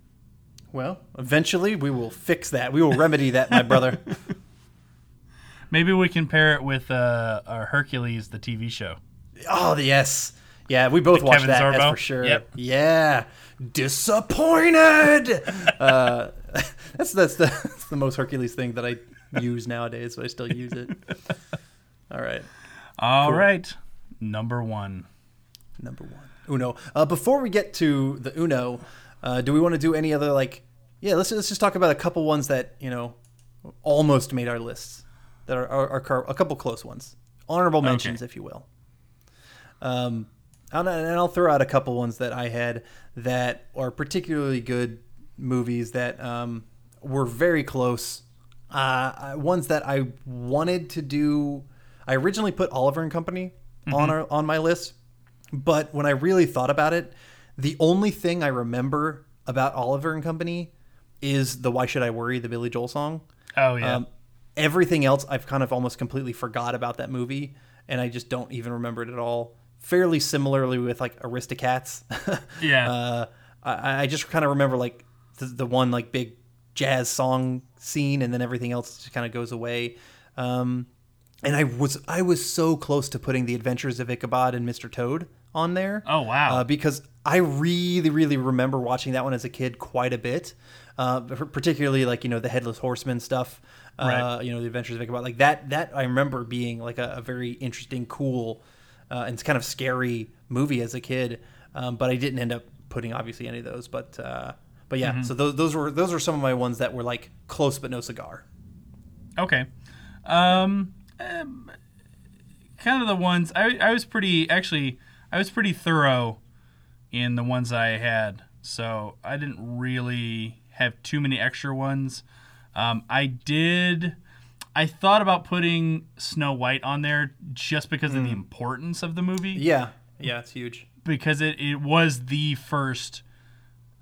Speaker 2: Well, eventually we will fix that. We will remedy that, my brother.
Speaker 1: Maybe we can pair it with uh, our Hercules, the TV show.
Speaker 2: Oh yes, yeah. We both watched
Speaker 1: Kevin
Speaker 2: that. That's for sure.
Speaker 1: Yep.
Speaker 2: Yeah. Disappointed. uh, that's that's the that's the most Hercules thing that I use nowadays, but I still use it. All right.
Speaker 1: All right, number one.
Speaker 2: Number one, Uno. Uh, before we get to the Uno, uh, do we want to do any other like? Yeah, let's let's just talk about a couple ones that you know almost made our lists. That are, are, are car- a couple close ones, honorable mentions, if you will. Um, and I'll throw out a couple ones that I had that are particularly good movies that um, were very close. Uh, ones that I wanted to do. I originally put Oliver and Company on our on my list, but when I really thought about it, the only thing I remember about Oliver and Company is the "Why Should I Worry" the Billy Joel song.
Speaker 1: Oh yeah.
Speaker 2: Um, everything else, I've kind of almost completely forgot about that movie, and I just don't even remember it at all. Fairly similarly with like Aristocats.
Speaker 1: Yeah.
Speaker 2: Uh, I, I just kind of remember like the, the one like big jazz song scene, and then everything else just kind of goes away. Um, and I was I was so close to putting the Adventures of Ichabod and Mr. Toad on there.
Speaker 1: Oh, wow.
Speaker 2: Uh, because I really really remember watching that one as a kid quite a bit, uh, particularly like you know the Headless Horseman stuff. Uh,
Speaker 1: Right.
Speaker 2: You know the Adventures of Ichabod like that. That I remember being like a, a very interesting, cool, uh, and kind of scary movie as a kid. Um, but I didn't end up putting obviously any of those. But uh, but
Speaker 1: Mm-hmm.
Speaker 2: yeah, so those those were those were some of my ones that were like close but no cigar.
Speaker 1: Okay. Um, um, kind of the ones I, I was pretty actually I was pretty thorough in the ones I had, so I didn't really have too many extra ones. Um, I did. I thought about putting Snow White on there just because of the importance of the movie
Speaker 2: Yeah, yeah, it's huge.
Speaker 1: because it, it was the first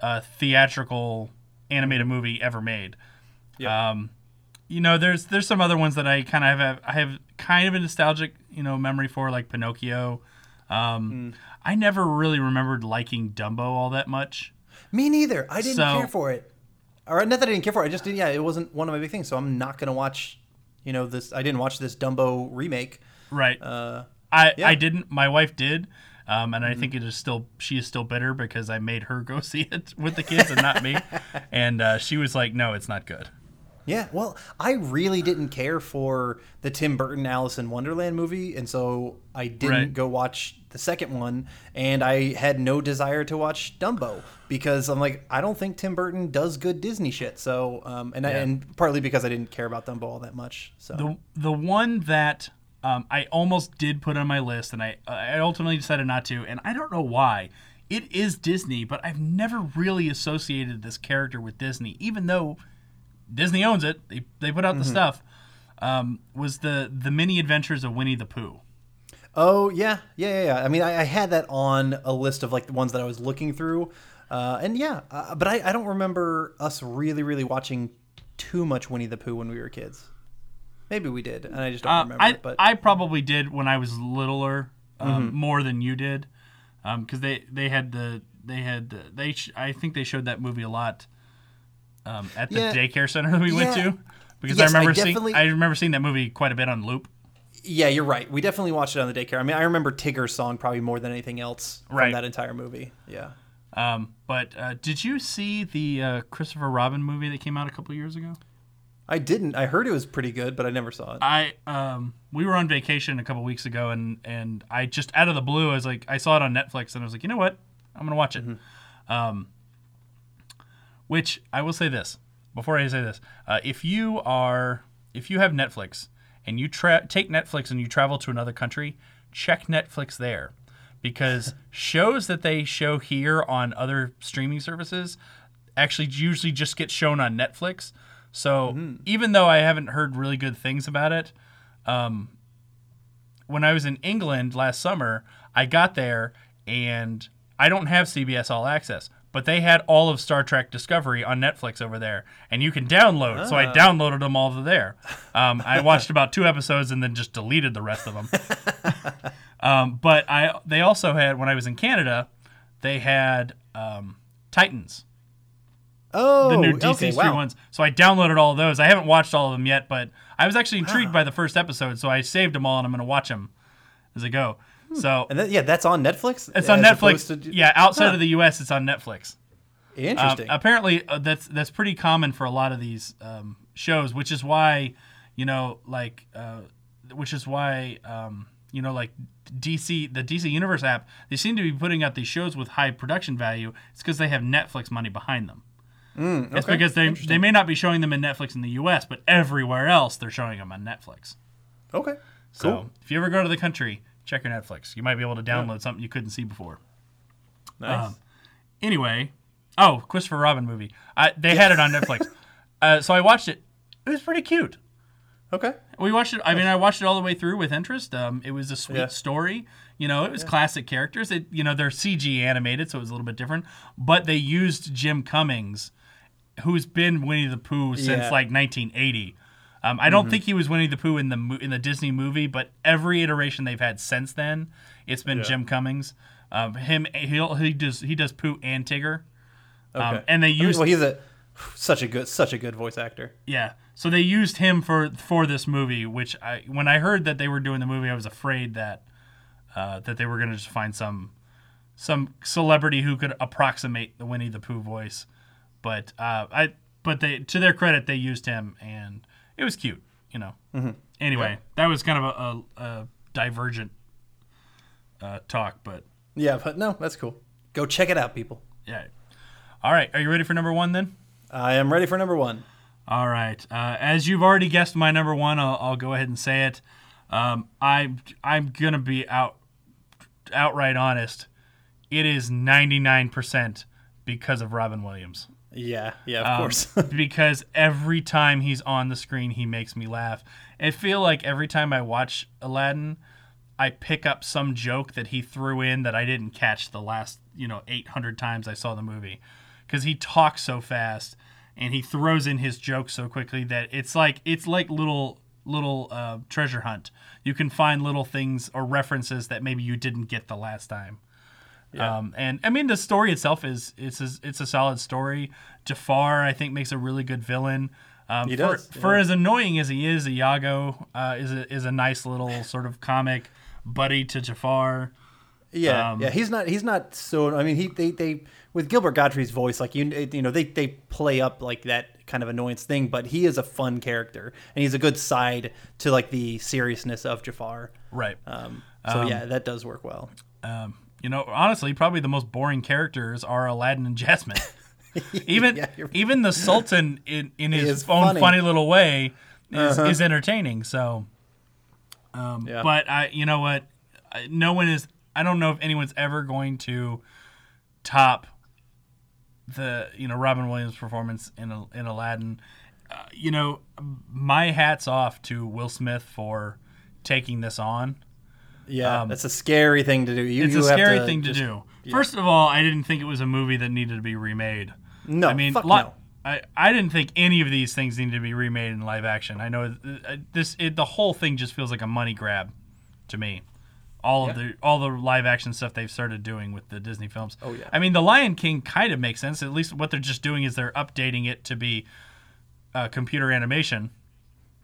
Speaker 1: uh, theatrical animated movie ever made.
Speaker 2: Yeah.
Speaker 1: Um, you know, there's there's some other ones that I kind of have I have kind of a nostalgic you know memory for, like Pinocchio. Um, I never really remembered liking Dumbo all that much.
Speaker 2: Me neither. I didn't
Speaker 1: So-
Speaker 2: care for it. Or not that I didn't care for it. I just didn't. Yeah, it wasn't one of my big things. So I'm not gonna watch. You know this. I didn't watch this Dumbo remake.
Speaker 1: Right.
Speaker 2: Uh,
Speaker 1: I
Speaker 2: yeah.
Speaker 1: I didn't. My wife did. Um, and I think it is still she is still bitter because I made her go see it with the kids and not me, and uh, she was like, "No, it's not good."
Speaker 2: Yeah. Well, I really didn't care for the Tim Burton Alice in Wonderland movie, and so I didn't
Speaker 1: Right.
Speaker 2: go watch the second one. And I had no desire to watch Dumbo because I'm like, I don't think Tim Burton does good Disney shit. So, um, and I, and partly because I didn't care about Dumbo all that much. So
Speaker 1: The the one that um, I almost did put on my list, and I I ultimately decided not to, and I don't know why. It is Disney, but I've never really associated this character with Disney, even though Disney owns it. They they put out the stuff. Um, was the the many adventures of Winnie the Pooh?
Speaker 2: Oh yeah, yeah, yeah. yeah. I mean, I, I had that on a list of like the ones that I was looking through, uh, and yeah, uh, but I, I don't remember us really, really watching too much Winnie the Pooh when we were kids. Maybe we did, and I just don't
Speaker 1: Uh,
Speaker 2: remember.
Speaker 1: I
Speaker 2: it, but Mm-hmm.
Speaker 1: I probably did when I was littler, um, more than you did, because they they had the they had the, they sh- I think they showed that movie a lot um, at the
Speaker 2: Yeah.
Speaker 1: daycare center that we went to. Because
Speaker 2: Yes, I
Speaker 1: I remember
Speaker 2: definitely-
Speaker 1: seeing I remember seeing that movie quite a bit on loop.
Speaker 2: yeah, you're right. We definitely watched it on the daycare. I mean, I remember Tigger's song probably more than anything else from that entire movie. Yeah.
Speaker 1: Um, but uh, did you see the uh, Christopher Robin movie that came out a couple years ago?
Speaker 2: I didn't. I heard it was pretty good, but I never saw it.
Speaker 1: I um we were on vacation a couple weeks ago and and I just out of the blue I was like I saw it on Netflix and I was like you know what I'm gonna watch it, um, which I will say this before I say this uh, if you are if you have Netflix and you tra- take Netflix and you travel to another country check Netflix there because shows that they show here on other streaming services actually usually just get shown on Netflix. So even though I haven't heard really good things about it, um, when I was in England last summer, I got there and I don't have CBS All Access, but they had all of Star Trek Discovery on Netflix over there, and you can download. So I downloaded them all to there. Um, I watched about two episodes and then just deleted the rest of them. um, but I they also had when I was in Canada, they had um, Titans
Speaker 2: oh,
Speaker 1: the new DC
Speaker 2: okay, wow.
Speaker 1: ones. So I downloaded all of those. I haven't watched all of them yet, but I was actually intrigued by the first episode, so I saved them all and I'm going to watch them as I go. So
Speaker 2: And that, yeah, that's on Netflix.
Speaker 1: it's on Netflix.
Speaker 2: to-
Speaker 1: yeah, outside
Speaker 2: Huh.
Speaker 1: of the U.S., it's on Netflix.
Speaker 2: Interesting.
Speaker 1: apparently, uh, that's that's pretty common for a lot of these um, shows, which is why you know, like, uh, which is why um, you know, like DC, the DC Universe app, they seem to be putting out these shows with high production value. It's because they have Netflix money behind them. It's
Speaker 2: okay.
Speaker 1: because they they may not be showing them in Netflix in the U.S., but everywhere else they're showing them on Netflix.
Speaker 2: okay.
Speaker 1: So
Speaker 2: Cool.
Speaker 1: if you ever go to the country, check your Netflix. You might be able to download something you couldn't see before.
Speaker 2: Nice.
Speaker 1: Um, Anyway, oh, Christopher Robin movie. I, they had it on Netflix, uh, so I watched it. It was pretty cute.
Speaker 2: okay.
Speaker 1: We watched it. I mean, I watched it all the way through with interest. Um, it was a sweet
Speaker 2: Yeah.
Speaker 1: story. You know, it was classic characters. It, you know, they're CG animated, so it was a little bit different. But they used Jim Cummings, who's been Winnie the Pooh since
Speaker 2: Yeah.
Speaker 1: Like 1980. Um, I don't think he was Winnie the Pooh in the in the Disney movie, but every iteration they've had since then, it's been
Speaker 2: Yeah.
Speaker 1: Jim Cummings. Um, him, he'll, he does he does Pooh and Tigger. Um, and they
Speaker 2: I mean, well, he's a such a good such a good voice actor.
Speaker 1: yeah. So they used him for for this movie, which I when I heard that they were doing the movie, I was afraid that uh, that they were going to just find some some celebrity who could approximate the Winnie the Pooh voice. But uh, I but they to their credit, they used him, and it was cute. You know.
Speaker 2: Mm-hmm.
Speaker 1: Anyway, that was kind of a, a, a divergent uh, talk, but
Speaker 2: Yeah, but no, that's cool. Go check it out, people.
Speaker 1: yeah. All right, are you ready for number one then?
Speaker 2: I am ready for number one.
Speaker 1: All right. Uh, as you've already guessed my number one, I'll, I'll go ahead and say it. Um, I'm I'm gonna be out outright honest. It is 99% because of Robin Williams.
Speaker 2: Yeah, yeah, of
Speaker 1: Um,
Speaker 2: course.
Speaker 1: because every time he's on the screen, he makes me laugh. I feel like every time I watch Aladdin, I pick up some joke that he threw in that I didn't catch the last, you know, 800 times I saw the movie. Because he talks so fast and he throws in his jokes so quickly that it's like it's like little little uh, treasure hunt. You can find little things or references that maybe you didn't get the last time. Um, and I mean, the story itself is it's a, it's a solid story. Jafar, I think, makes a really good villain. Um,
Speaker 2: He
Speaker 1: for,
Speaker 2: does,
Speaker 1: For
Speaker 2: yeah.
Speaker 1: as annoying as he is, Iago uh, is a, is a nice little sort of comic buddy to Jafar.
Speaker 2: Yeah,
Speaker 1: Um,
Speaker 2: yeah, he's not. He's not so. I mean, he they they with Gilbert Gottfried's voice, like you you know they they play up like that kind of annoyance thing, but he is a fun character and he's a good side to like the seriousness of Jafar.
Speaker 1: Right.
Speaker 2: Um, so yeah, that does work well.
Speaker 1: Um, you know, honestly, probably the most boring characters are Aladdin and Jasmine. even
Speaker 2: Yeah,
Speaker 1: even the Sultan in, in his
Speaker 2: is
Speaker 1: own
Speaker 2: funny.
Speaker 1: funny. little way is,
Speaker 2: Uh-huh.
Speaker 1: is entertaining. So, um,
Speaker 2: Yeah.
Speaker 1: but I, you know what, no one is. I don't know if anyone's ever going to top the you know Robin Williams performance in in Aladdin. Uh, you know, my hats off to Will Smith for taking this on.
Speaker 2: Yeah,
Speaker 1: Um,
Speaker 2: that's a scary thing to do. You,
Speaker 1: It's
Speaker 2: you
Speaker 1: a scary
Speaker 2: to
Speaker 1: thing to
Speaker 2: just-
Speaker 1: do. First of all, I didn't think it was a movie that needed to be remade.
Speaker 2: No,
Speaker 1: I mean,
Speaker 2: fuck
Speaker 1: li-
Speaker 2: no.
Speaker 1: I, I didn't think any of these things needed to be remade in live action. I know uh, this it, the whole thing just feels like a money grab to me. All of the all the live action stuff they've started doing with the Disney films.
Speaker 2: Oh, yeah.
Speaker 1: I mean, The Lion King kind of makes sense. At least what they're just doing is they're updating it to be uh, computer animation.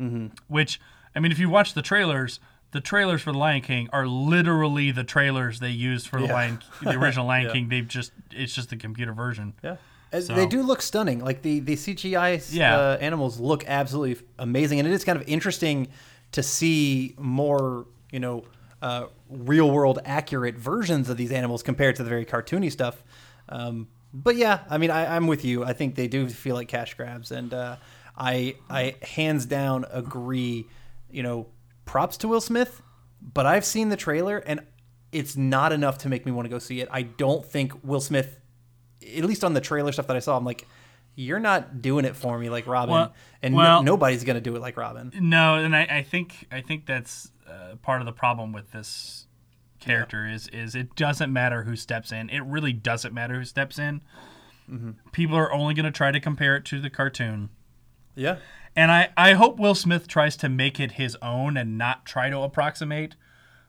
Speaker 2: Mm-hmm.
Speaker 1: Which I mean, if you watch the trailers, the trailers for The Lion King are literally the trailers they used for the
Speaker 2: Yeah.
Speaker 1: Lion, the original Lion
Speaker 2: Yeah.
Speaker 1: King. They've just it's just the computer version.
Speaker 2: Yeah. Uh,
Speaker 1: So-
Speaker 2: They do look stunning. Like the the CGI
Speaker 1: Yeah.
Speaker 2: uh, animals look absolutely amazing, and it is kind of interesting to see more, you know, uh, real world accurate versions of these animals compared to the very cartoony stuff. Um, but yeah, I mean, I, I'm with you. I think they do feel like cash grabs, and uh, I I hands down agree. You know, props to Will Smith, but I've seen the trailer and it's not enough to make me want to go see it. I don't think Will Smith at least on the trailer stuff that I saw, I'm like, you're not doing it for me like Robin,
Speaker 1: Well-
Speaker 2: and
Speaker 1: well-
Speaker 2: no, nobody's gonna do it like Robin.
Speaker 1: No, and I, I think I think that's uh, part of the problem with this character is is it doesn't matter who steps in. It really doesn't matter who steps in.
Speaker 2: Mm-hmm.
Speaker 1: People are only going to try to compare it to the cartoon.
Speaker 2: Yeah,
Speaker 1: And I, I hope Will Smith tries to make it his own and not try to approximate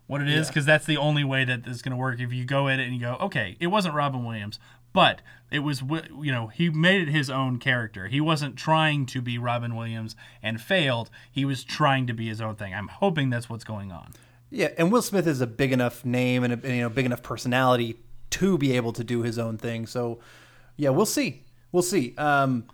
Speaker 1: what it is
Speaker 2: Yeah.
Speaker 1: because that's the only way that is going to work. If you go at it and you go, okay, it wasn't Robin Williams, but it was, you know, he made it his own character. He wasn't trying to be Robin Williams and failed. He was trying to be his own thing. I'm hoping that's what's going on.
Speaker 2: yeah, and Will Smith is a big enough name and a you know big enough personality to be able to do his own thing. So, yeah, we'll see. We'll see. Um,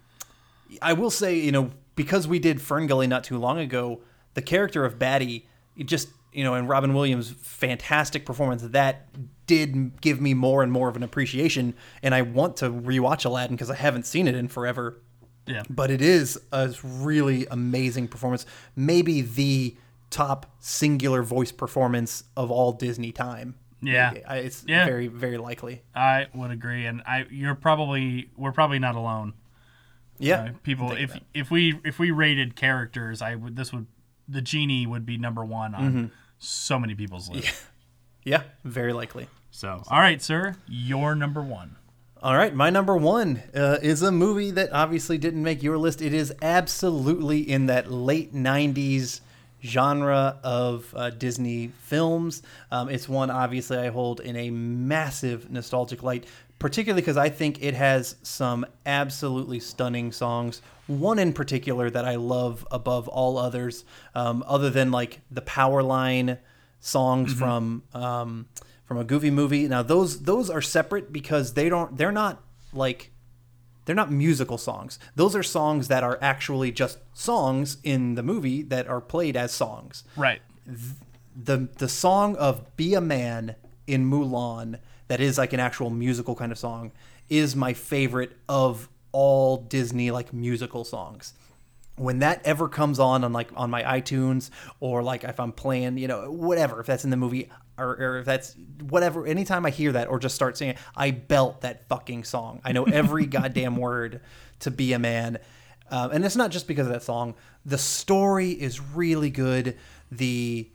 Speaker 2: I will say, you know, because we did Fern Gully not too long ago, the character of Batty, just you know, and Robin Williams' fantastic performance that did give me more and more of an appreciation, and I want to rewatch Aladdin because I haven't seen it in forever.
Speaker 1: Yeah.
Speaker 2: But it is a really amazing performance, maybe the top singular voice performance of all Disney time.
Speaker 1: Yeah.
Speaker 2: It's
Speaker 1: Yeah.
Speaker 2: very very likely.
Speaker 1: I would agree. And I, you're probably, we're probably not alone.
Speaker 2: Yeah,
Speaker 1: Uh, people if
Speaker 2: that.
Speaker 1: if we if we rated characters i would this would the genie would be number one on
Speaker 2: Mm-hmm.
Speaker 1: so many people's list.
Speaker 2: yeah, very likely.
Speaker 1: so all right sir you're number one
Speaker 2: All right, my number one uh, is a movie that obviously didn't make your list. It is absolutely in that late '90s genre of uh, Disney films. Um, it's one obviously I hold in a massive nostalgic light, particularly because I think it has some absolutely stunning songs. One in particular that I love above all others, um, other than like the Powerline songs from um, from a Goofy movie. Now those those are separate because they don't they're not like they're not musical songs. Those are songs that are actually just songs in the movie that are played as songs.
Speaker 1: right
Speaker 2: The the song of Be a Man in Mulan that is like an actual musical kind of song is my favorite of all Disney like musical songs when that ever comes on on like on my iTunes or like if I'm playing, you know, whatever, if that's in the movie or, or if that's whatever, anytime I hear that or just start singing, I belt that fucking song. I know every goddamn word to be a man. Um, and it's not just because of that song. The story is really good. The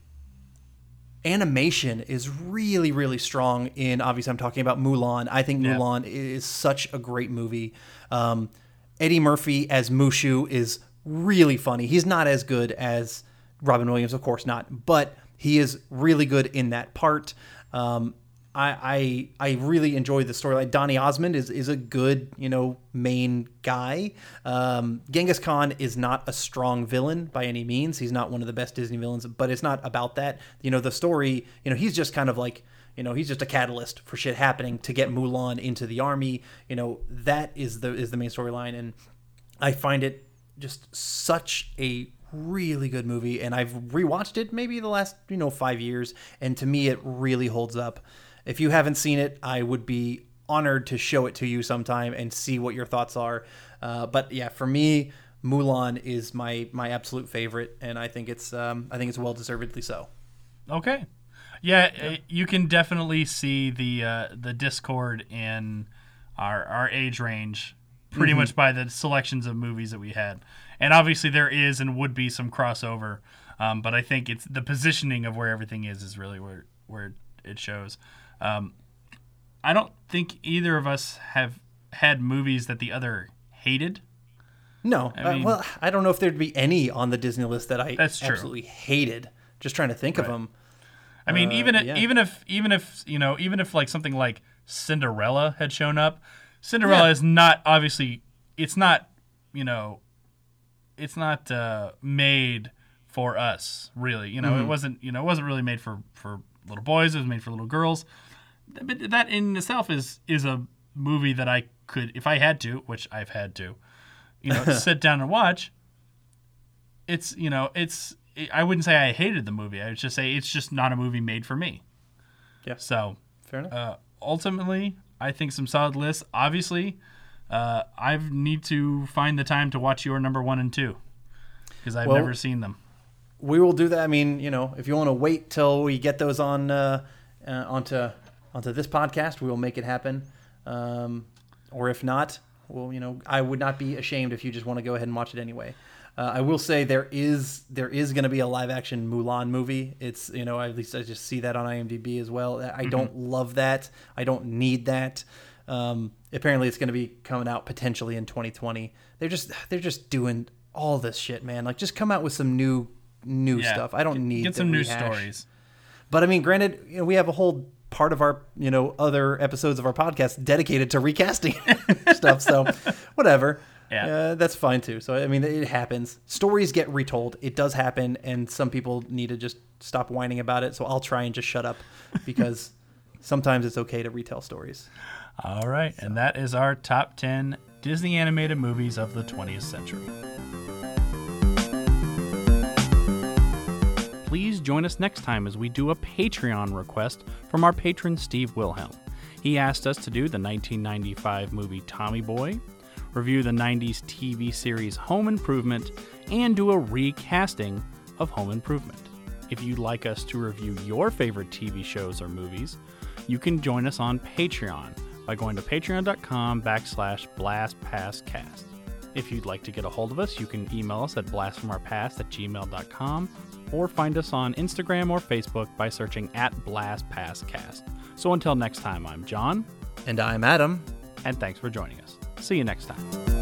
Speaker 2: animation is really really strong in obviously i'm talking about mulan. I think
Speaker 1: Yeah.
Speaker 2: mulan is such a great movie. Um, eddie murphy as mushu is really funny. He's not as good as robin williams of course not but he is really good in that part. Um, I, I I really enjoy the storyline. Donny Osmond is, is a good you know main guy. Um, Genghis Khan is not a strong villain by any means. He's not one of the best Disney villains, but it's not about that. You know the story. You know he's just kind of like you know he's just a catalyst for shit happening to get Mulan into the army. You know that is the is the main storyline, and I find it just such a really good movie and I've rewatched it maybe the last, you know, 5 years and to me it really holds up. If you haven't seen it, I would be honored to show it to you sometime and see what your thoughts are. Uh, but yeah, for me, Mulan is my my absolute favorite and I think it's um, I think it's well deservedly so.
Speaker 1: okay yeah, uh, you can definitely see the uh, the discord in our our age range pretty much by the selections of movies that we had and obviously there is and would be some crossover um, but i think it's the positioning of where everything is is really where where it shows um, i don't think either of us have had movies that the other hated
Speaker 2: No, uh,
Speaker 1: mean-
Speaker 2: well, I don't know if there'd be any on the Disney list that I
Speaker 1: That's true.
Speaker 2: absolutely hated. Just trying to think of them.
Speaker 1: I mean,
Speaker 2: Uh,
Speaker 1: even if,
Speaker 2: yeah.
Speaker 1: even if even if you know, even if like something like Cinderella had shown up, Cinderella
Speaker 2: Yeah.
Speaker 1: is not obviously it's not you know, it's not uh, made for us really. You know,
Speaker 2: Mm-hmm.
Speaker 1: it wasn't you know it wasn't really made for for little boys. It was made for little girls. But that in itself is is a movie that I could, if I had to, which I've had to, you know, sit down and watch. It's you know, it's I wouldn't say I hated the movie. I would just say it's just not a movie made for me.
Speaker 2: Yeah.
Speaker 1: So
Speaker 2: Fair enough.
Speaker 1: uh, ultimately, I think some solid lists. Obviously, uh, I need to find the time to watch your number one and two because I've
Speaker 2: Well-
Speaker 1: never seen them.
Speaker 2: we will do that. I mean, you know, if you want to wait till we get those on uh, uh, onto onto this podcast, we will make it happen. Um, or if not, well, you know, I would not be ashamed if you just want to go ahead and watch it anyway. Uh, I will say there is there is going to be a live action Mulan movie. It's you know at least I just see that on IMDb as well. I don't love that. I don't need that. Um, apparently, it's going to be coming out potentially in 2020. They're just they're just doing all this shit, man. Like just come out with some new new
Speaker 1: Yeah.
Speaker 2: stuff. I don't need
Speaker 1: get
Speaker 2: the
Speaker 1: some new
Speaker 2: rehash.
Speaker 1: stories.
Speaker 2: But I mean, granted, you know, we have a whole part of our you know other episodes of our podcast dedicated to recasting stuff. So whatever.
Speaker 1: Yeah.
Speaker 2: Uh, that's fine too. So I mean, it happens. Stories get retold. It does happen, and some people need to just stop whining about it. So I'll try and just shut up because sometimes it's okay to retell stories.
Speaker 1: All right, and that is our top 10 Disney animated movies of the 20th century. Join us next time as we do a Patreon request from our patron Steve Wilhelm. He asked us to do the 1995 movie Tommy Boy, review the 90s TV series Home Improvement, and do a recasting of Home Improvement. If you'd like us to review your favorite TV shows or movies, you can join us on Patreon by going to patreon.com backslash blastpasscast. If you'd like to get a hold of us, you can email us at blastfromourpast at gmail.com or find us on Instagram or Facebook by searching at blastpasscast. So until next time, I'm John,
Speaker 2: And I'm Adam.
Speaker 1: and thanks for joining us. See you next time.